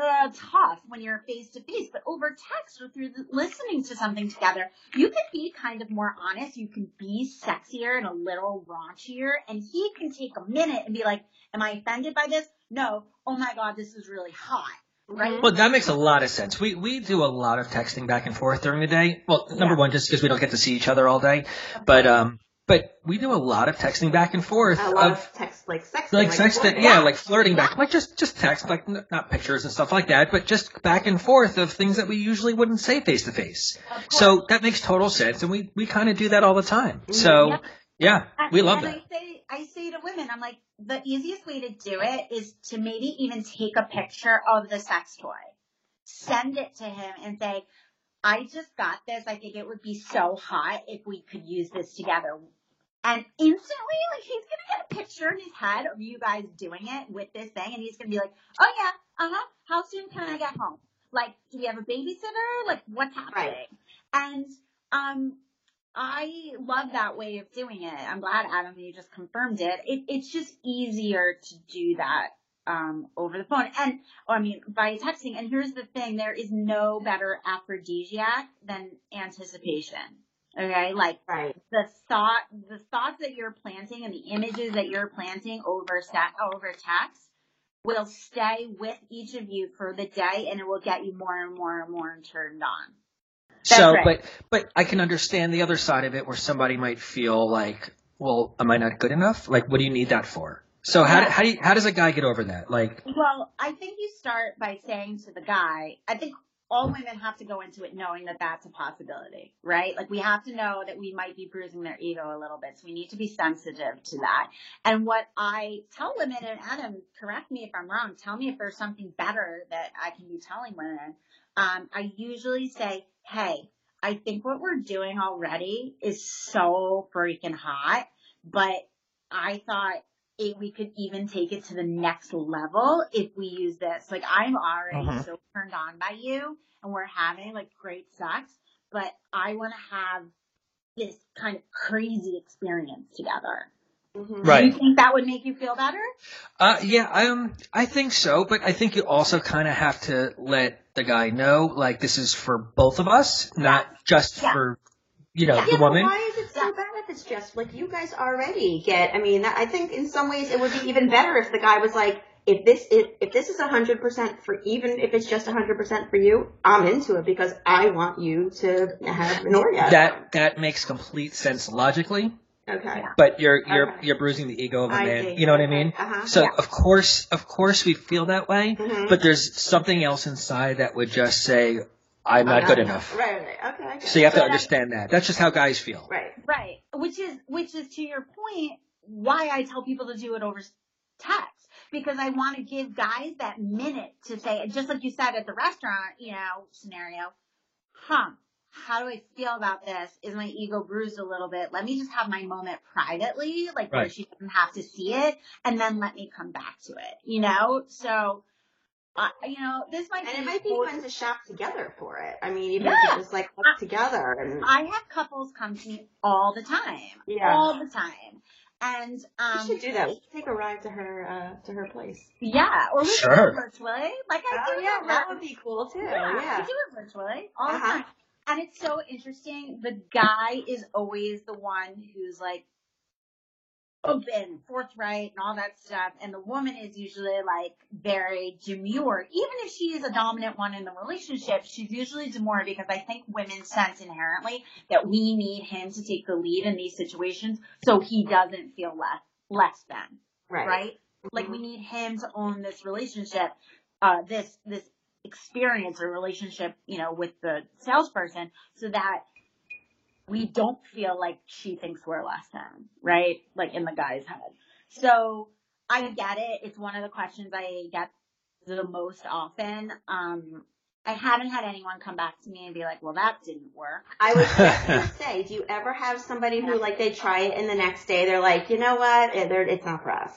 uh, tough when you're face to face, but over text or through the, listening to something together, you can be kind of more honest. You can be sexier and a little raunchier, and he can take a minute and be like, "Am I offended by this? No. Oh my god, this is really hot." Right? Well, that makes a lot of sense. We we do a lot of texting back and forth during the day. Well, number Yeah. one, just because we don't get to see each other all day, but um, but we do a lot of texting back and forth a lot of of text, like sexting. like sex, flirting. yeah, like flirting back, like just just text, like n- not pictures and stuff like that, but just back and forth of things that we usually wouldn't say face to face. So that makes total sense, and we we kind of do that all the time. Mm-hmm. So Yep. yeah, uh, we love and that. I say, I say to women, I'm like, the easiest way to do it is to maybe even take a picture of the sex toy, send it to him, and say, I just got this. I think it would be so hot if we could use this together. And instantly, like, he's gonna get a picture in his head of you guys doing it with this thing, and he's gonna be like, oh yeah, uh huh, how soon can I get home? Like, do we have a babysitter? Like, what's happening? And, um, I love that way of doing it. I'm glad Adam you just confirmed it. it it's just easier to do that um over the phone and or I mean by texting. And here's the thing, there is no better aphrodisiac than anticipation. Okay? Like Right. the thought the thoughts that you're planting and the images that you're planting over set over text will stay with each of you for the day and it will get you more and more and more turned on. That's So, right. but but I can understand the other side of it, where somebody might feel like, well, am I not good enough? Like, what do you need that for? So how Yeah. how do you, how does a guy get over that? Like, Well, I think you start by saying to the guy, I think all women have to go into it knowing that that's a possibility, right? Like we have to know that we might be bruising their ego a little bit. So we need to be sensitive to that. And what I tell women, and Adam, correct me if I'm wrong, tell me if there's something better that I can be telling women. Um, I usually say, Hey, I think what we're doing already is so freaking hot, but I thought it, we could even take it to the next level if we use this. Like I'm already Mhm. so turned on by you and we're having like great sex, but I want to have this kind of crazy experience together. Mhm. Right. Do you think that would make you feel better? uh, yeah, um, I think so, but I think you also kind of have to let the guy know, like, this is for both of us, not just Yeah. for, you know, Yeah, the but woman. why is it so bad if it's just like you guys already get? I mean, I think in some ways it would be even better if the guy was like, if this if, if this is a hundred percent for even if it's just a hundred percent for you, I'm into it because I want you to have an orgasm. That that makes complete sense logically, okay. but you're you're Okay. you're bruising the ego of a I man. see. You know what I mean? Uh-huh. So Yeah. of course, of course, we feel that way, Mhm. but there's something else inside that would just say, "I'm not good enough." Right. Right. Okay. okay. So you have to understand that. That's just how guys feel. Right. Right. Which is, which is to your point, why I tell people to do it over text. Because I want to give guys that minute to say, just like you said at the restaurant, you know, scenario, huh, how do I feel about this? Is my ego bruised a little bit? Let me just have my moment privately, like where she doesn't have to see it, and then let me come back to it, you know? So, uh, you know, this might And be it might be fun to shop together for it. I mean, even Yeah. if it's just like look together and I have couples come to me all the time. Yeah. All the time. And we um should do that. We should take a ride to her uh to her place. yeah, or we can do Sure. it virtually. Like I Oh do yeah, that would be cool too. yeah, Yeah. we do it virtually all the Uh-huh. time. And it's so interesting. The guy is always the one who's like open, forthright, and all that stuff. And the woman is usually like very demure. Even if she is a dominant one in the relationship, she's usually demure because I think women sense inherently that we need him to take the lead in these situations so he doesn't feel less less than Right. right? Like we need him to own this relationship, uh, this this experience or relationship, you know, with the salesperson, so that we don't feel like she thinks we're less than, right? Like in the guy's head. So, I get it. It's one of the questions I get the most often. Um, I haven't had anyone come back to me and be like, well, that didn't work. I was just gonna say, do you ever have somebody who like they try it and the next day they're like, you know what, it's not for us.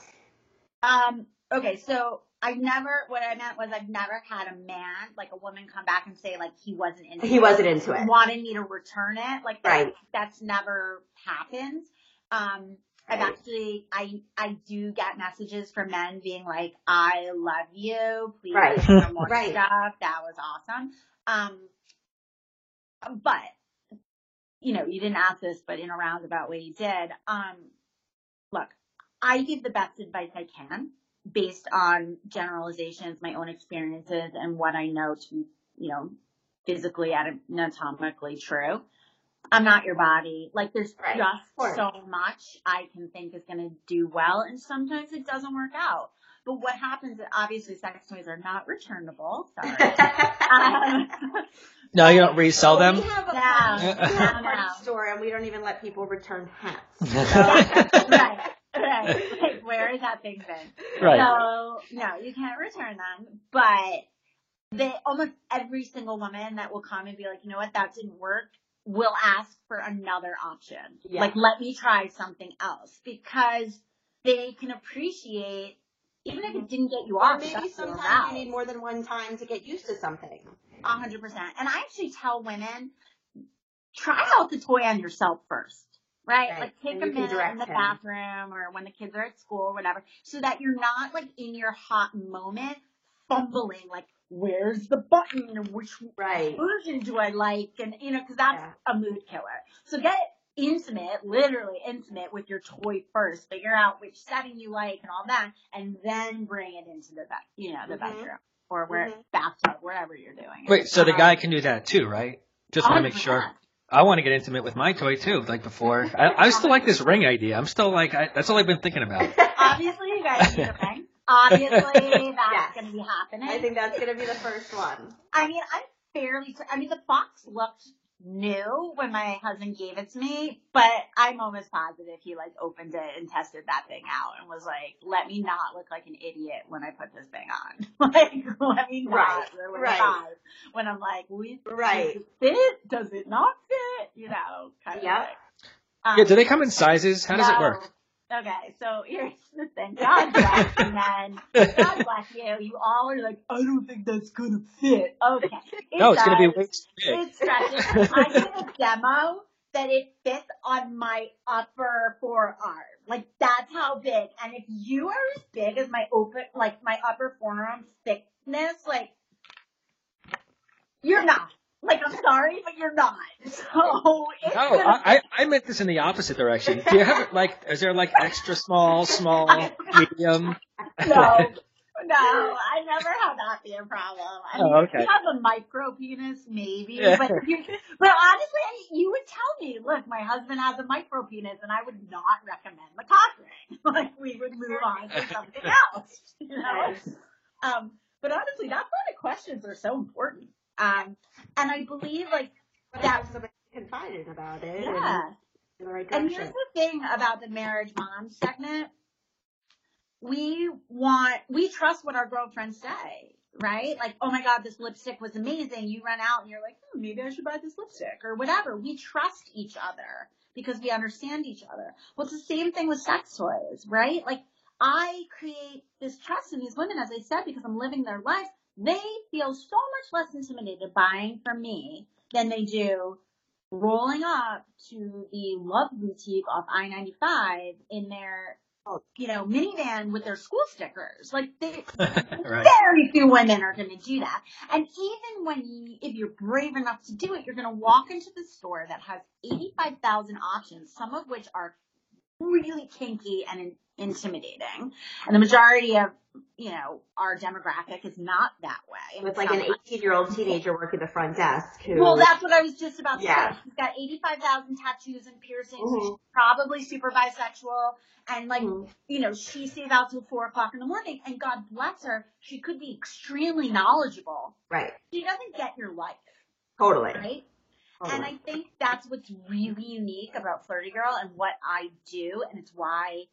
Um, okay, so I never, what I meant was I've never had a man, like a woman come back and say like he wasn't into it. He it, wasn't into it. wanted me to return it. Like that, Right. that's never happened. Um, I've Right. actually, I, I do get messages from men being like, I love you. Please Right. more Right. stuff. That was awesome. Um, but, you know, you didn't ask this, but in a roundabout way you did. Um, look, I give the best advice I can based on generalizations, my own experiences, and what I know to be, you know, physically anatomically true. I'm not your body. Like there's Right. just so much I can think is going to do well, and sometimes it doesn't work out. But what happens? Obviously, sex toys are not returnable. Sorry. Um, No, you don't resell them. We have a No. we have a party store and we don't even let people return hats. right, right. Like, where has that thing been? Right. So no, you can't return them. But they almost every single woman that will come and be like, you know what, that didn't work, will ask for another option. Yeah. Like, let me try something else because they can appreciate. Even if it didn't get you Or off, maybe sometimes valid. you need more than one time to get used to something. A hundred percent. And I actually tell women, try out the toy on yourself first. Right? Right. Like take And a minute in the him. bathroom or when the kids are at school or whatever, so that you're not like in your hot moment fumbling like, where's the button and which Right. version do I like? And you know, cause that's a mood killer. So get intimate, literally intimate with your toy first. Figure out which setting you like and all that, and then bring it into the bed, you know, the Mhm. bedroom or where Mhm. bathtub, wherever you're doing it. Wait, so the Um, guy can do that too, right? Just want to make sure. 100%. I want to get intimate with my toy too, like before. I, I still like this ring idea. I'm still like, I, that's all I've been thinking about. Obviously, you guys need a ring. Obviously, that's Yes. going to be happening. I think that's gonna be the first one. I mean, I'm fairly. I mean, the box looked new when my husband gave it to me, but I'm almost positive he like opened it and tested that thing out and was like, "Let me not look like an idiot when I put this thing on. like, let me not Right, ruin right. my when I'm like, we, Right. does it fit? Does it not fit? You know, kind Yep. of thing. Um, Yeah, do they come in sizes? How does it work? Okay, so here's the thing. God bless you, men. God bless you. You all are like, I don't think that's gonna fit. Okay. It no, it's going to be does. way too big. It stretches. I did a demo that it fits on my upper forearm. Like that's how big. And if you are as big as my open, like my upper forearm thickness, like you're not. Like I'm sorry, but you're not. So No, I, I I meant this in the opposite direction. Do you have like, is there like extra small, small, medium? No, no, I never had that be a problem. I Oh, mean, okay. if you have a micro penis, maybe, Yeah. but you, but honestly, I, you would tell me, look, my husband has a micro penis, and I would not recommend the cock ring. like we would move on to something else, you know. Um, but honestly, that's why the questions are so important. Um, and I believe like But that. have somebody confided about it. Yeah. And in the right And here's the thing about the marriage mom segment. We want, we trust what our girlfriends say, right? Like, oh my God, this lipstick was amazing. You run out and you're like, hmm, maybe I should buy this lipstick or whatever. We trust each other because we understand each other. Well, it's the same thing with sex toys, right? Like, I create this trust in these women, as I said, because I'm living their lives. They feel so much less intimidated buying from me than they do rolling up to the Love Boutique off I-95 in their, you know, minivan with their school stickers. Like, they, right. very few women are going to do that. And even when you, if you're brave enough to do it, you're going to walk into the store that has 85,000 options, some of which are really kinky and intimidating. And the majority of, you know, our demographic is not that way. With It's like an 18 year old teenager working the front desk who. well, that's what I was just about to Yeah. say. She's got 85,000 tattoos and piercings. Mhm. She's probably super bisexual. And like, Mhm. you know, she stays out till four o'clock in the morning and God bless her, she could be extremely knowledgeable. Right. She doesn't get your life, Totally. right? Totally. And I think that's what's really unique about Flirty Girl and what I do. And it's why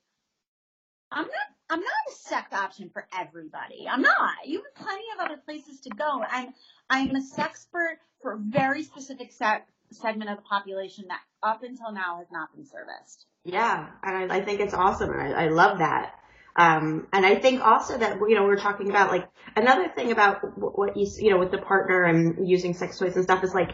I'm not, I'm not a sex option for everybody. I'm not. You have plenty of other places to go. I'm I'm a sexpert for a very specific set, segment of the population that up until now has not been serviced. Yeah, and I, I think it's awesome, I, I love that. Um, and I think also that you know we're talking about like another thing about what you you know with the partner and using sex toys and stuff is like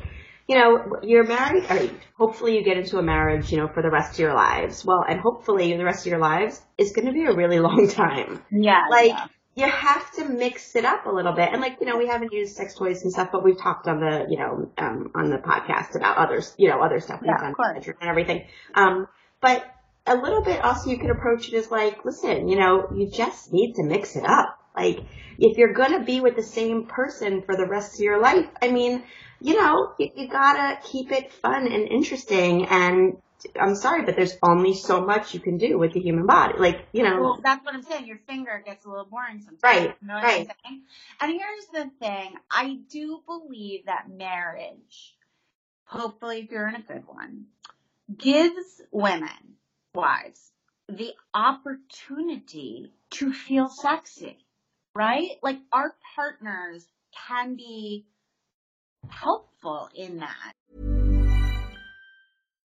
you know you're married or hopefully you get into a marriage you know for the rest of your lives well and hopefully the rest of your lives is going to be a really long time Yeah. like yeah. you have to mix it up a little bit and like you know we haven't used sex toys and stuff but we've talked on the you know um, on the podcast about others you know other stuff Yeah, of course. and everything um but a little bit also you can approach it as like listen you know you just need to mix it up like if you're gonna be with the same person for the rest of your life i mean you know you, you gotta keep it fun and interesting and i'm sorry but there's only so much you can do with the human body like you know Well, that's what I'm saying. Your finger gets a little boring sometimes. Right, You know right. And here's the thing. I do believe that marriage, hopefully if you're in a good one, gives women, wives, the opportunity to feel sexy, right? Like our partners can be helpful in that.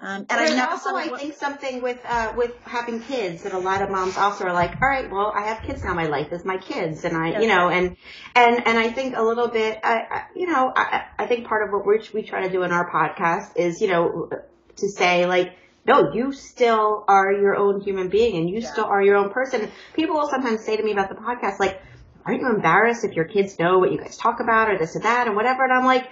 Um, and I know also, I think something with uh, with having kids that a lot of moms also are like, all right, well, I have kids now. My life is my kids, and I, you know, and and and I think a little bit, I, I you know, I, I think part of what we we try to do in our podcast is, you know, to say like. No, you still are your own human being and you still are your own person. People will sometimes say to me about the podcast, like, aren't you embarrassed if your kids know what you guys talk about or this or that and whatever? And I'm like,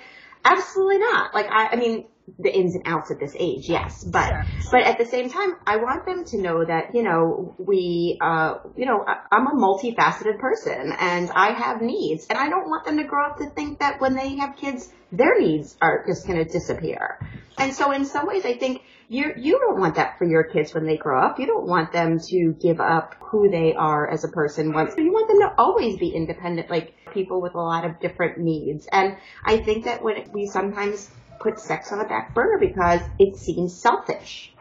absolutely not. Like, I, I mean, the ins and outs at this age, yes, but but at the same time, I want them to know that you know we, uh, you know, I'm a multifaceted person and I have needs, and I don't want them to grow up to think that when they have kids, their needs are just going to disappear. And so, in some ways, I think you you don't want that for your kids when they grow up. You don't want them to give up who they are as a person once. You want them to always be independent, like people with a lot of different needs. And I think that when we sometimes put sex on the back burner because it seems selfish.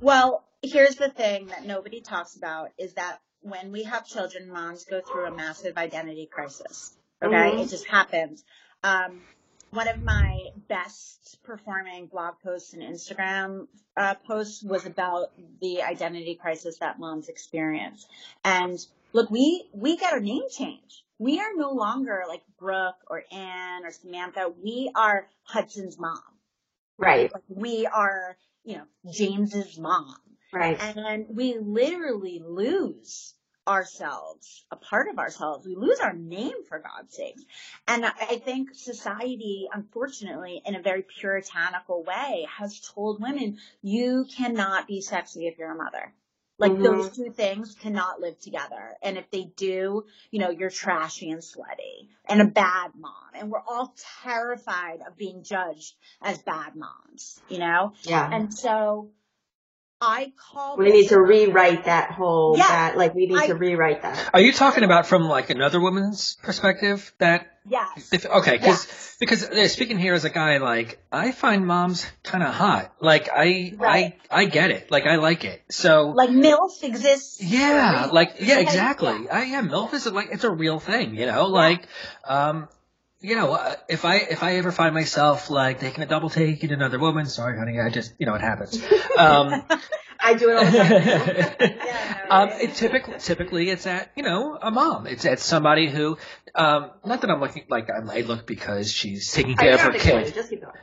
Well, here's the thing that nobody talks about is that when we have children, moms go through a massive identity crisis. Okay, Mhm. it just happens. Um, one of my best performing blog posts and Instagram uh, posts was about the identity crisis that moms experience. And look, we we get our name change. We are no longer like Brooke or Anne or Samantha. We are Hudson's mom. Right. Like we are, you know, James's mom. Right. And we literally lose ourselves, a part of ourselves. We lose our name for God's sakes. And I I think society, unfortunately, in a very puritanical way, has told women, you cannot be sexy if you're a mother. Like Mhm. those two things cannot live together. And if they do, you know, you're trashy and sweaty and a bad mom. And we're all terrified of being judged as bad moms, you know? Yeah. And so I call we need to rewrite that whole Yeah. that like we need I- to rewrite that. Are you talking about from like another woman's perspective that Yes. if, okay, cause, Yes. because uh, speaking here as a guy, like, I find moms kind of hot. Like, I, Right. I, I get it. Like, I like it. So, Like MILF exists. yeah, like, yeah, Like, exactly. yeah. I, yeah, MILF is like, it's a real thing, you know, like, um, you know, uh, if I, if I ever find myself like taking a double take in another woman, sorry, honey, I just, you know, it happens. Um, I do it all the time. Yeah, um, it typically, typically it's at, you know, a mom. It's at somebody who, um, not that I'm looking like I'm, look because she's taking I care of her kid. Just keep going.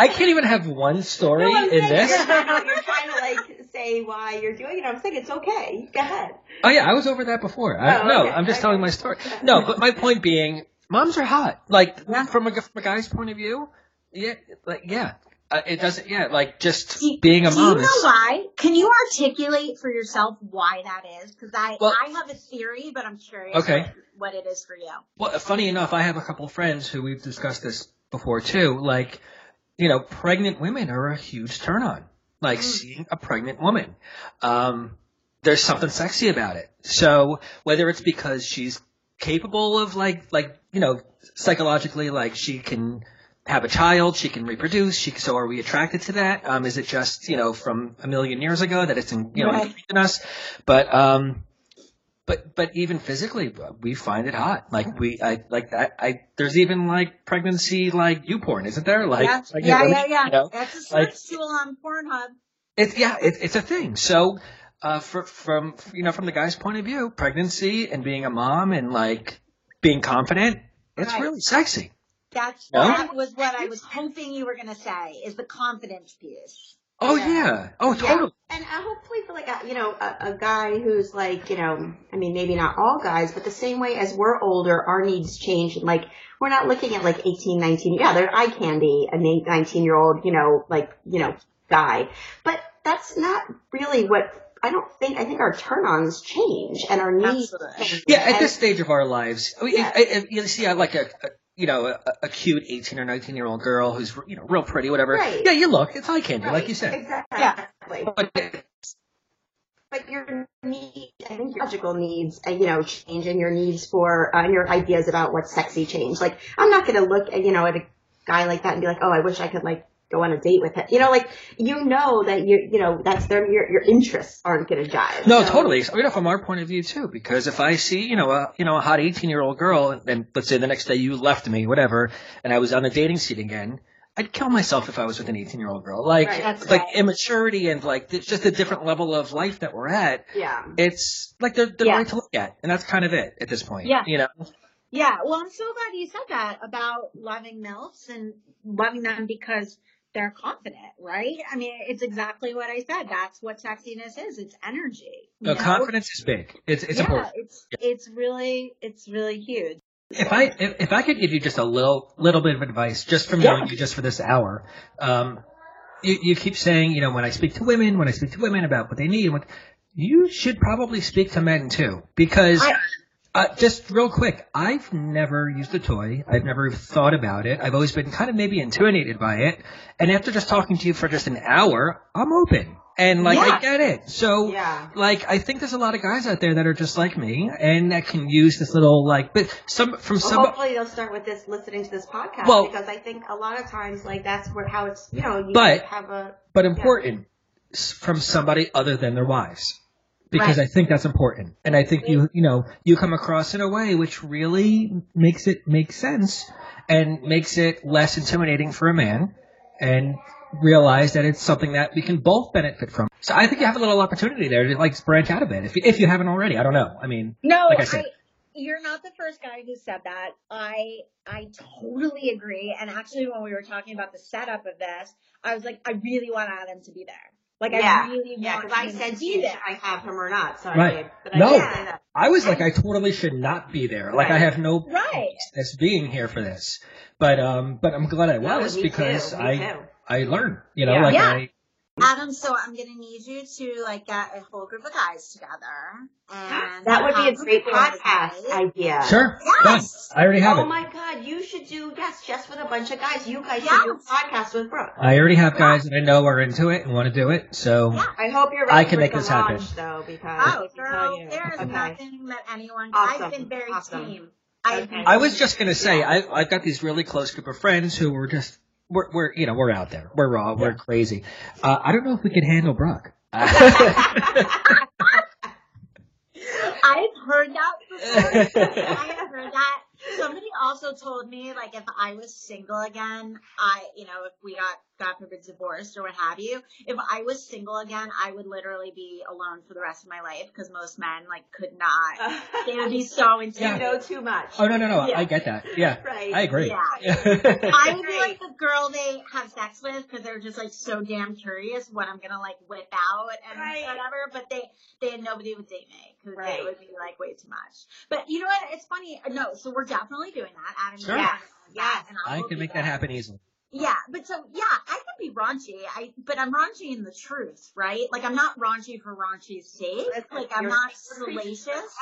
I can't even have one story No, in saying this. You're, trying- you're trying to like say why you're doing it. I'm saying it's okay. Go ahead. Oh yeah, I was over that before. I, Oh, no, okay, I'm just okay. telling my story. No, but my point being, moms are hot. Like Yeah. from a, from a guy's point of view, yeah, like yeah, uh, it doesn't. Yeah, like just Do- being a Do mom. you know is, why? Can you articulate for yourself why that is? Because I Well- I have a theory, but I'm curious Okay. what, what it is for you. Well, funny enough, I have a couple of friends who we've discussed this before too. Like, you know, pregnant women are a huge turn on. Like seeing a pregnant woman. Um, there's something sexy about it. So whether it's because she's capable of like, like, you know, psychologically, like she can have a child, she can reproduce, she, so are we attracted to that? Um, is it just, you know, from a million years ago that it's in, you know, Right. in us? But, um, but but even physically, we find it hot. Like we, I like that. I there's even like pregnancy like you porn, isn't there? Like yeah, like, yeah, you know, yeah, yeah. you know, That's a search like- tool on Pornhub. it's yeah, it, it's a thing. So, uh, for, from you know from the guy's point of view, pregnancy and being a mom and like being confident, it's Right. really sexy. That's No? that was what I was hoping you were gonna say is the confidence piece. Oh Yeah. yeah, oh Yeah. totally. And uh, hopefully for like a, you know, a, a guy who's like, you know, I mean, maybe not all guys, but the same way as we're older, our needs change. And like, we're not looking at like 18, 19. Yeah, they're eye candy, a 19 year old, you know, like, you know, guy. But that's not really what, I don't think, I think our turn ons change and our needs Absolutely. change. Yeah, at And- this stage of our lives, I mean, Yeah. I, I, you see, I like a, a you know a, a cute eighteen or nineteen year old girl who's you know real pretty, whatever. Right. Yeah, you look, it's eye candy, like you said. Exactly. But But your needs, I think your logical needs, uh, you know, change and your needs for, uh, your ideas about what's sexy change. Like, I'm not going to look, at, you know, at a guy like that and be like, oh, I wish I could like go on a date with him. You know, like, you know that you, you know, that's their, your, your interests aren't going to jive. No, So- totally. I mean, from our point of view too, because if I see, you know, a you know a hot eighteen year old girl, and, and let's say the next day you left me, whatever, and I was on the dating scene again, I'd kill myself if I was with an eighteen year old girl. Like, Right, like right. immaturity and like just a different level of life that we're at. Yeah. It's like they're they're Yeah. right to look at, and that's kind of it at this point. Yeah. you know. Yeah, well, I'm so glad you said that about loving MILFs and loving them because they're confident, right? I mean, it's exactly what I said. That's what sexiness is. It's energy. you No, know? confidence is big. It's it's yeah, important. it's it's really it's really huge. If I if, if I could give you just a little little bit of advice, just from Yeah. knowing you just for this hour, um, you you keep saying you know when I speak to women, when I speak to women about what they need, what you should probably speak to men too, because. I- uh, just real quick, I've never used a toy. I've never thought about it. I've always been kind of maybe intimidated by it. And after just talking to you for just an hour, I'm open. And like, I get it. So, Yeah. like, I think there's a lot of guys out there that are just like me and that can use this little, like, but some, from Well, some, hopefully they'll start with this, listening to this podcast, Well- because I think a lot of times, like, that's where, how it's, you know, you But- have a, but important s- from somebody other than their wives. Because Right. I think that's important. And I think you, you know, you come across in a way which really makes it make sense and makes it less intimidating for a man and realize that it's something that we can both benefit from. So I think you have a little opportunity there to like branch out a bit if you, if you haven't already. I don't know. I mean, No, Like I said. you're not the first guy who said that. I I totally agree. And actually, when we were talking about the setup of this, I was like, I really want Adam to be there. Like, yeah, I really yeah, want because I him said to to be you, there. I have him or not? Sorry, Right. babe, but No. did say. I was like, I totally should not be there. Like I have no Right. business being here for this. But um, but I'm glad I was me because too, I too. I learned. You know, Yeah. like Yeah. I Adam, so I'm gonna need you to like get a whole group of guys together, and That would be a great podcast idea. sure Yes. done. I already have Oh it. my god, you should do yes, just with a bunch of guys. You guys should do a podcast with Brooke. I already have guys that I know are into it and want to do it. So Yeah. I hope you're ready I can for make the this happen. launch, though, because Oh, girl, there is okay. nothing that anyone. Awesome. I've been very Awesome. team. I've Okay. I was just gonna say I I've got these really close group of friends who were just we're we're you know we're out there we're raw we're crazy. Uh, I don't know if we could handle Brooke. I've heard that before. I have heard that. Somebody also told me, like, if I was single again, I, you know, if we got, God forbid, divorced or what have you, if I was single again, I would literally be alone for the rest of my life because most men, like, could not. They would be so you intimidated. know too much. oh no no no Yeah. I get that yeah Right. I agree. Yeah. I would be like the girl they have sex with because they're just like so damn curious what I'm gonna like whip out and Right. whatever. But they they had nobody would date me because Right. it would be like way too much. But you know what? It's funny. No, so we're definitely doing that. Adam, Sure. you're Yes. definitely and I will can make that there. happen easily. Yeah, but so yeah, I can be raunchy. I but I'm raunchy in the truth, right? Like I'm not raunchy for raunchy's sake. Like I'm not you're preaching to the salacious.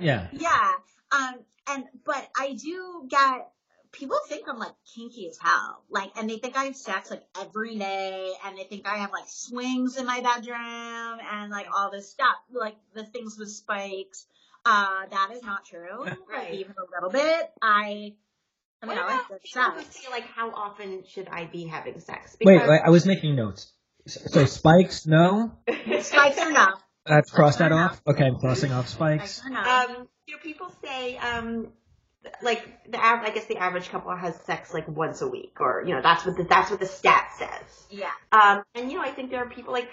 Yeah. Yeah. Um and but I do get people think I'm like kinky as hell. Like and they think I have sex like every day and they think I have like swings in my bedroom and like all this stuff. Like the things with spikes. Uh that is not true. Right. Like, even a little bit. I I mean, What I like about good people who sex. say like how often should I be having sex? Wait, wait, I was making notes. So, so spikes, no. Spikes are no. That's cross that off. Okay, I'm crossing off spikes. Spikes. Um, you know, people say, um, like the av- I guess the average couple has sex like once a week, or you know, that's what the, that's what the stat says. yeah. Um, and you know, I think there are people like,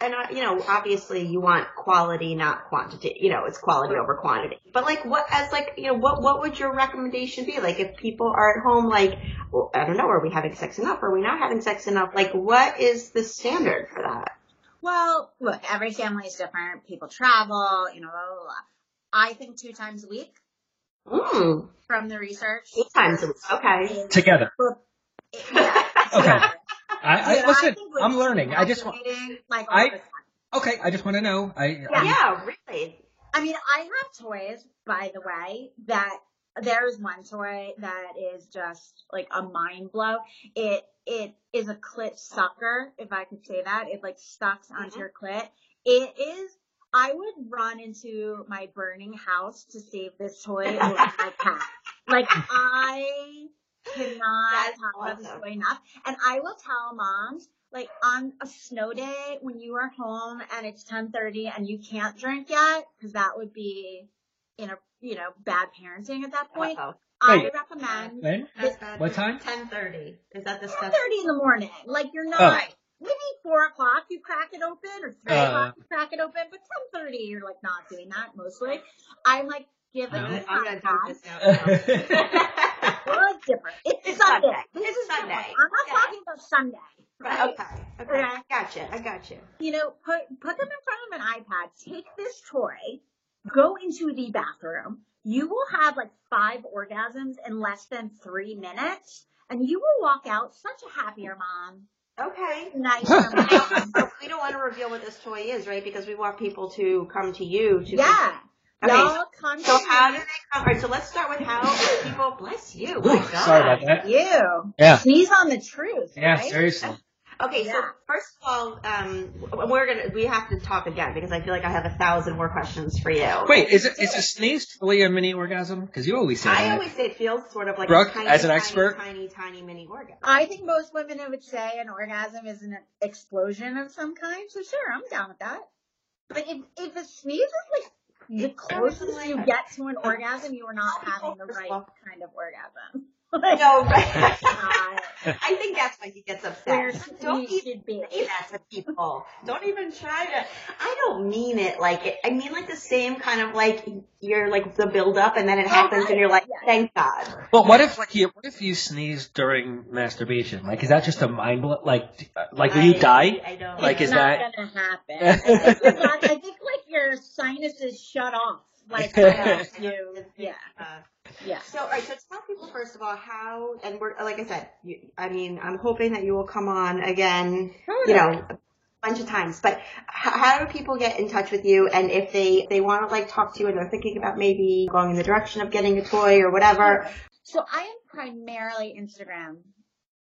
and uh, you know, obviously you want quality, not quantity. You know, it's quality over quantity. But like, what as like, you know, what what would your recommendation be? Like, if people are at home, like, well, I don't know, are we having sex enough? Are we not having sex enough? Like, what is the standard for that? Well, look, every family is different. People travel, you know, blah, blah, blah. I think two times a week Mm, from the research. eight times a week. Okay. Together. Yeah, Okay. together. I, Dude, I listen. think I'm learning. I just want. like I- Okay, I just want to know. I. Yeah. Yeah, really. I mean, I have toys, by the way, that there is one toy that is just like a mind blow. It it is a clit sucker, if I could say that. It like sucks onto Mhm. your clit. It is. I would run into my burning house to save this toy over my cat. Like I cannot That's talk about this awesome. toy enough. And I will tell moms, like on a snow day when you are home and it's 10:30 and you can't drink yet, because that would be, in a you know, bad parenting at that point. Uh-oh. I Wait. recommend When? That's. What time? Ten thirty. Is that the 10:30 stuff? in the morning. Like you're not. Oh. Maybe four o'clock you crack it open, or three Uh. o'clock you crack it open, but 10:30 you're like not doing that mostly. I'm like giving No. this I'm gonna iPad. dump this now. Well, it's different. It's, It's Sunday. Sunday. This It's is. Sunday. I'm not Yeah. talking about Sunday. Right, okay. Okay. Okay. I gotcha. I gotcha. you You know, put put them in front of an iPad. Take this toy, go into the bathroom. You will have like five orgasms in less than three minutes, and you will walk out such a happier mom, Okay. Nice. we don't want to reveal what this toy is, right? Because we want people to come to you to. yeah, Okay. y'all come So how me. do they come? All right. So let's start with how people. Bless you. Ooh, My God. sorry about that. you? Yeah. Sneeze on the truth. Yeah, right? seriously. Okay, so first of all, um, we're gonna we have to talk again because I feel like I have a thousand more questions for you. Wait, is it is a sneeze truly a mini orgasm? Because you always say I that. always say it feels sort of like Brooke, a tiny, as an tiny, expert? tiny, tiny mini orgasm. I think most women would say an orgasm is an explosion of some kind. So sure, I'm down with that. But if if a sneeze is like the closest you get to an orgasm, you are not having the right kind of orgasm. Like, No, right. uh, I think that's why he gets where upset. Don't even be. say that to people. Don't even try to. I don't mean it like it. I mean like the same kind of like you're like the build up and then it happens and you're like, thank God. Well, what if like you, what if you sneeze during masturbation? Like, is that just a mind blow? Like, like will you I- die? I don't. Like, it's is not that- gonna happen? I think, not- I think like your sinuses shut off. Like you, yeah, Uh, yeah. So, all right. So, tell people first of all how, and we're like I said. You, I mean, I'm hoping that you will come on again. You know, a bunch of times. But how, how do people get in touch with you? And if they they want to like talk to you and they're thinking about maybe going in the direction of getting a toy or whatever. So I am primarily Instagram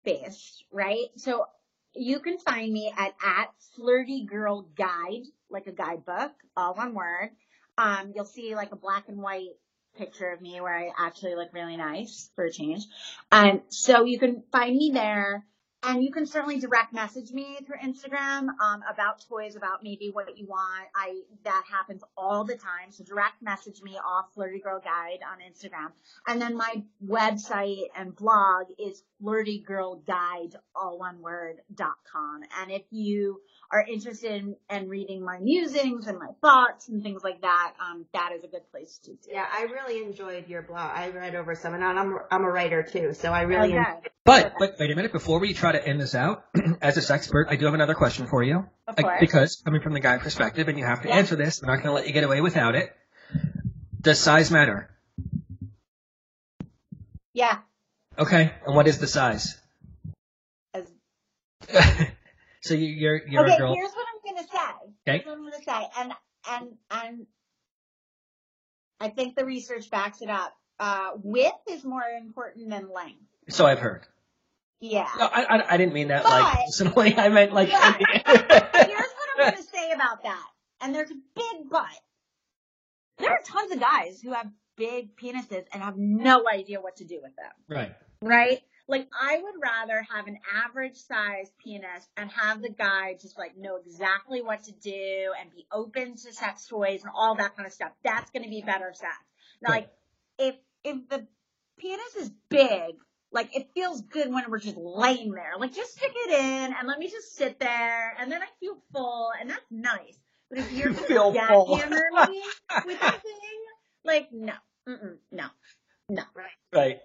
based, right? So you can find me at, at flirty girl guide, like a guidebook, all one word. Um, you'll see like a black and white picture of me where I actually look really nice for a change. Um, so you can find me there. And you can certainly direct message me through Instagram um, about toys, about maybe what you want. I that happens all the time. So direct message me off Flirty Girl Guide on Instagram. And then my website and blog is flirtygirlguide, all one word, dot com. And if you are interested in, in reading my musings and my thoughts and things like that, um, that is a good place to do. Yeah, I really enjoyed your blog. I read over some, and I'm I'm a writer too, so I really. Okay. enjoyed But but wait a minute. Before we try to end this out, as a expert, I do have another question for you. Of course. because coming from the guy perspective, and you have to Yeah. answer this. I'm not going to let you get away without it. Does size matter? Yeah. Okay. And what is the size? so you- you're you're okay, a girl. here's what I'm gonna say. Okay. Here's what I'm gonna say, and and and I think the research backs it up. Uh, width is more important than length. So I've heard. Yeah. No, I, I I didn't mean that like personally. I meant like. But here's what I'm gonna say about that. And there's a big but. There are tons of guys who have big penises and have no idea what to do with them. right. right? Like I would rather have an average sized penis and have the guy just like know exactly what to do and be open to sex toys and all that kind of stuff. That's going to be better sex. Now, like if if the penis is big, like it feels good when we're just laying there. Like just stick it in and let me just sit there and then I feel full and that's nice. But if you're gonna Feel full. jackhammer me with the thing, like no, Mm-mm, no, no. Right. Right.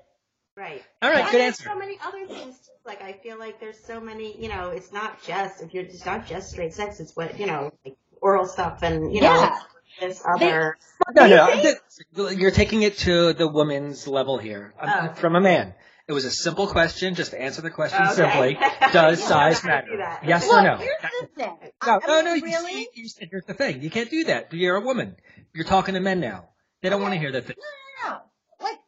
Right. All right. And Good answer. so many other things too. Like I feel like there's so many, you know, it's not just if you're it's not just straight sex, it's what you know, like oral stuff and you know Yeah. this other No, no, They say- I did- you're taking it to the woman's level here I'm- Oh. from a man. It was a simple question. Just answer the question Okay. simply. Does size matter? do. Yes Look, or no? here's the thing. No, I no, mean, no. You, really? see, you here's the thing. You can't do that. You're a woman. You're talking to men now. They don't want to hear that thing. No, no, no. Like,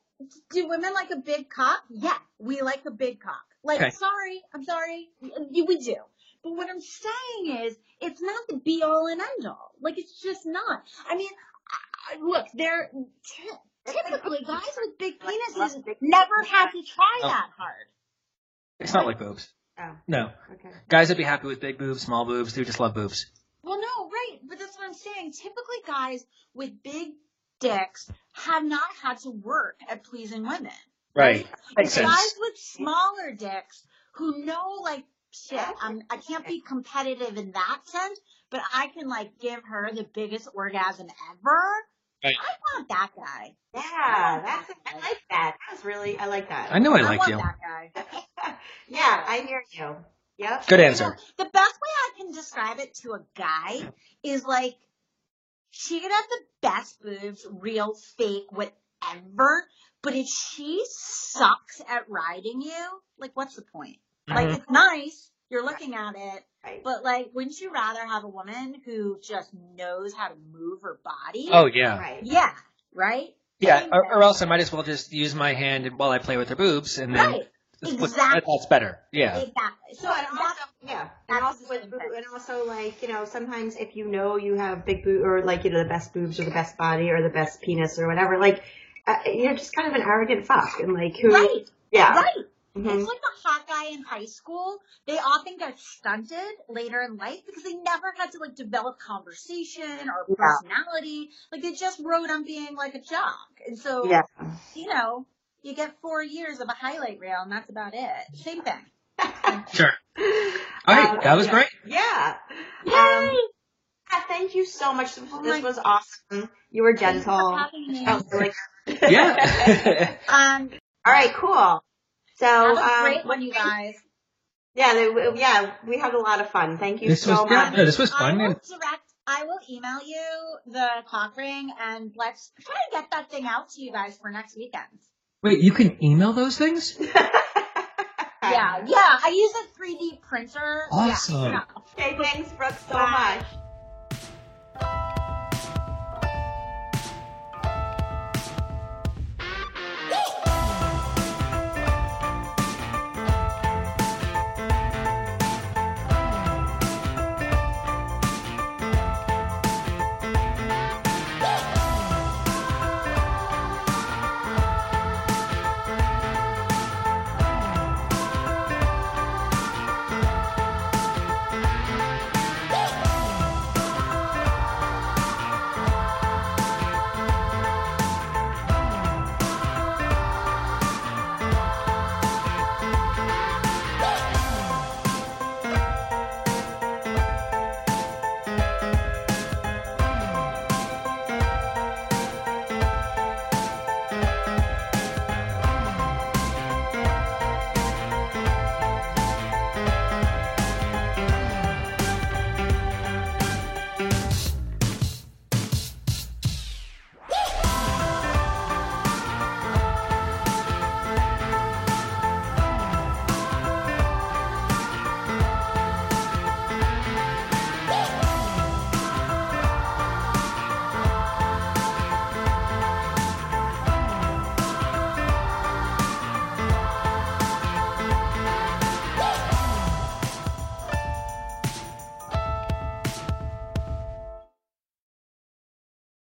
do women like a big cock? Yeah, we like a big cock. Like, Okay. sorry, I'm sorry, we, we do. But what I'm saying is, it's not the be all and end all. Like, it's just not. I mean, I, I- look, they're ty- typically guys with big penises never had to try Oh. that hard. It's not like boobs. Oh, No. okay. Guys would be happy with big boobs, small boobs. They just love boobs. Well, no, right. But that's what I'm saying. Typically, guys with big dicks have not had to work at pleasing women. Right. Makes It's sense. guys with smaller dicks who know, like, shit, I'm, I can't be competitive in that sense, but I can, like, give her the biggest orgasm ever. Right. I want that guy. Yeah, that's I like that. That's really I like that. I know I I liked want you. that guy. yeah, I hear you. Yep. Good You know, answer. the best way I can describe it to a guy is like she could have the best boobs, real, fake, whatever, but if she sucks at riding you, like what's the point? Like Mhm. it's nice, you're looking at it, Right. but like wouldn't you rather have a woman who just knows how to move her body? Oh yeah. Right. Yeah, right? Yeah. Or, or else I might as well just use my hand while I play with her boobs, and then Right. that's what- Exactly. that's better. Yeah. Exactly. So So and that's also, yeah, and also with boob, and also like you know sometimes if you know you have big boob or like you know the best boobs or the best body or the best penis or whatever, like uh, you're just kind of an arrogant fuck and like who, right. yeah, Right. Mhm. It's like the hot guy in high school. They often get stunted later in life because they never had to like develop conversation or Yeah. personality. Like they just rode on being like a jock. And so, yeah. you know, you get four years of a highlight reel and that's about it. Same thing. Sure. All right. Um, that was yeah. great. Yeah. Yay! Um, yeah, thank you so much. This, Oh my- was awesome. You were Thanks for gentle. having me. Oh, really? Yeah. Um, All right, cool. So, have a um, great one, you guys. Yeah, they, yeah, we had a lot of fun. Thank you this so was yeah, much. no, this was I fun. will direct. I will email you the cock ring and let's try to get that thing out to you guys for next weekend. wait, you can email those things? Yeah, yeah. I use a 3D printer. Awesome. Yeah, Okay, thanks, Brooke, so Bye. much.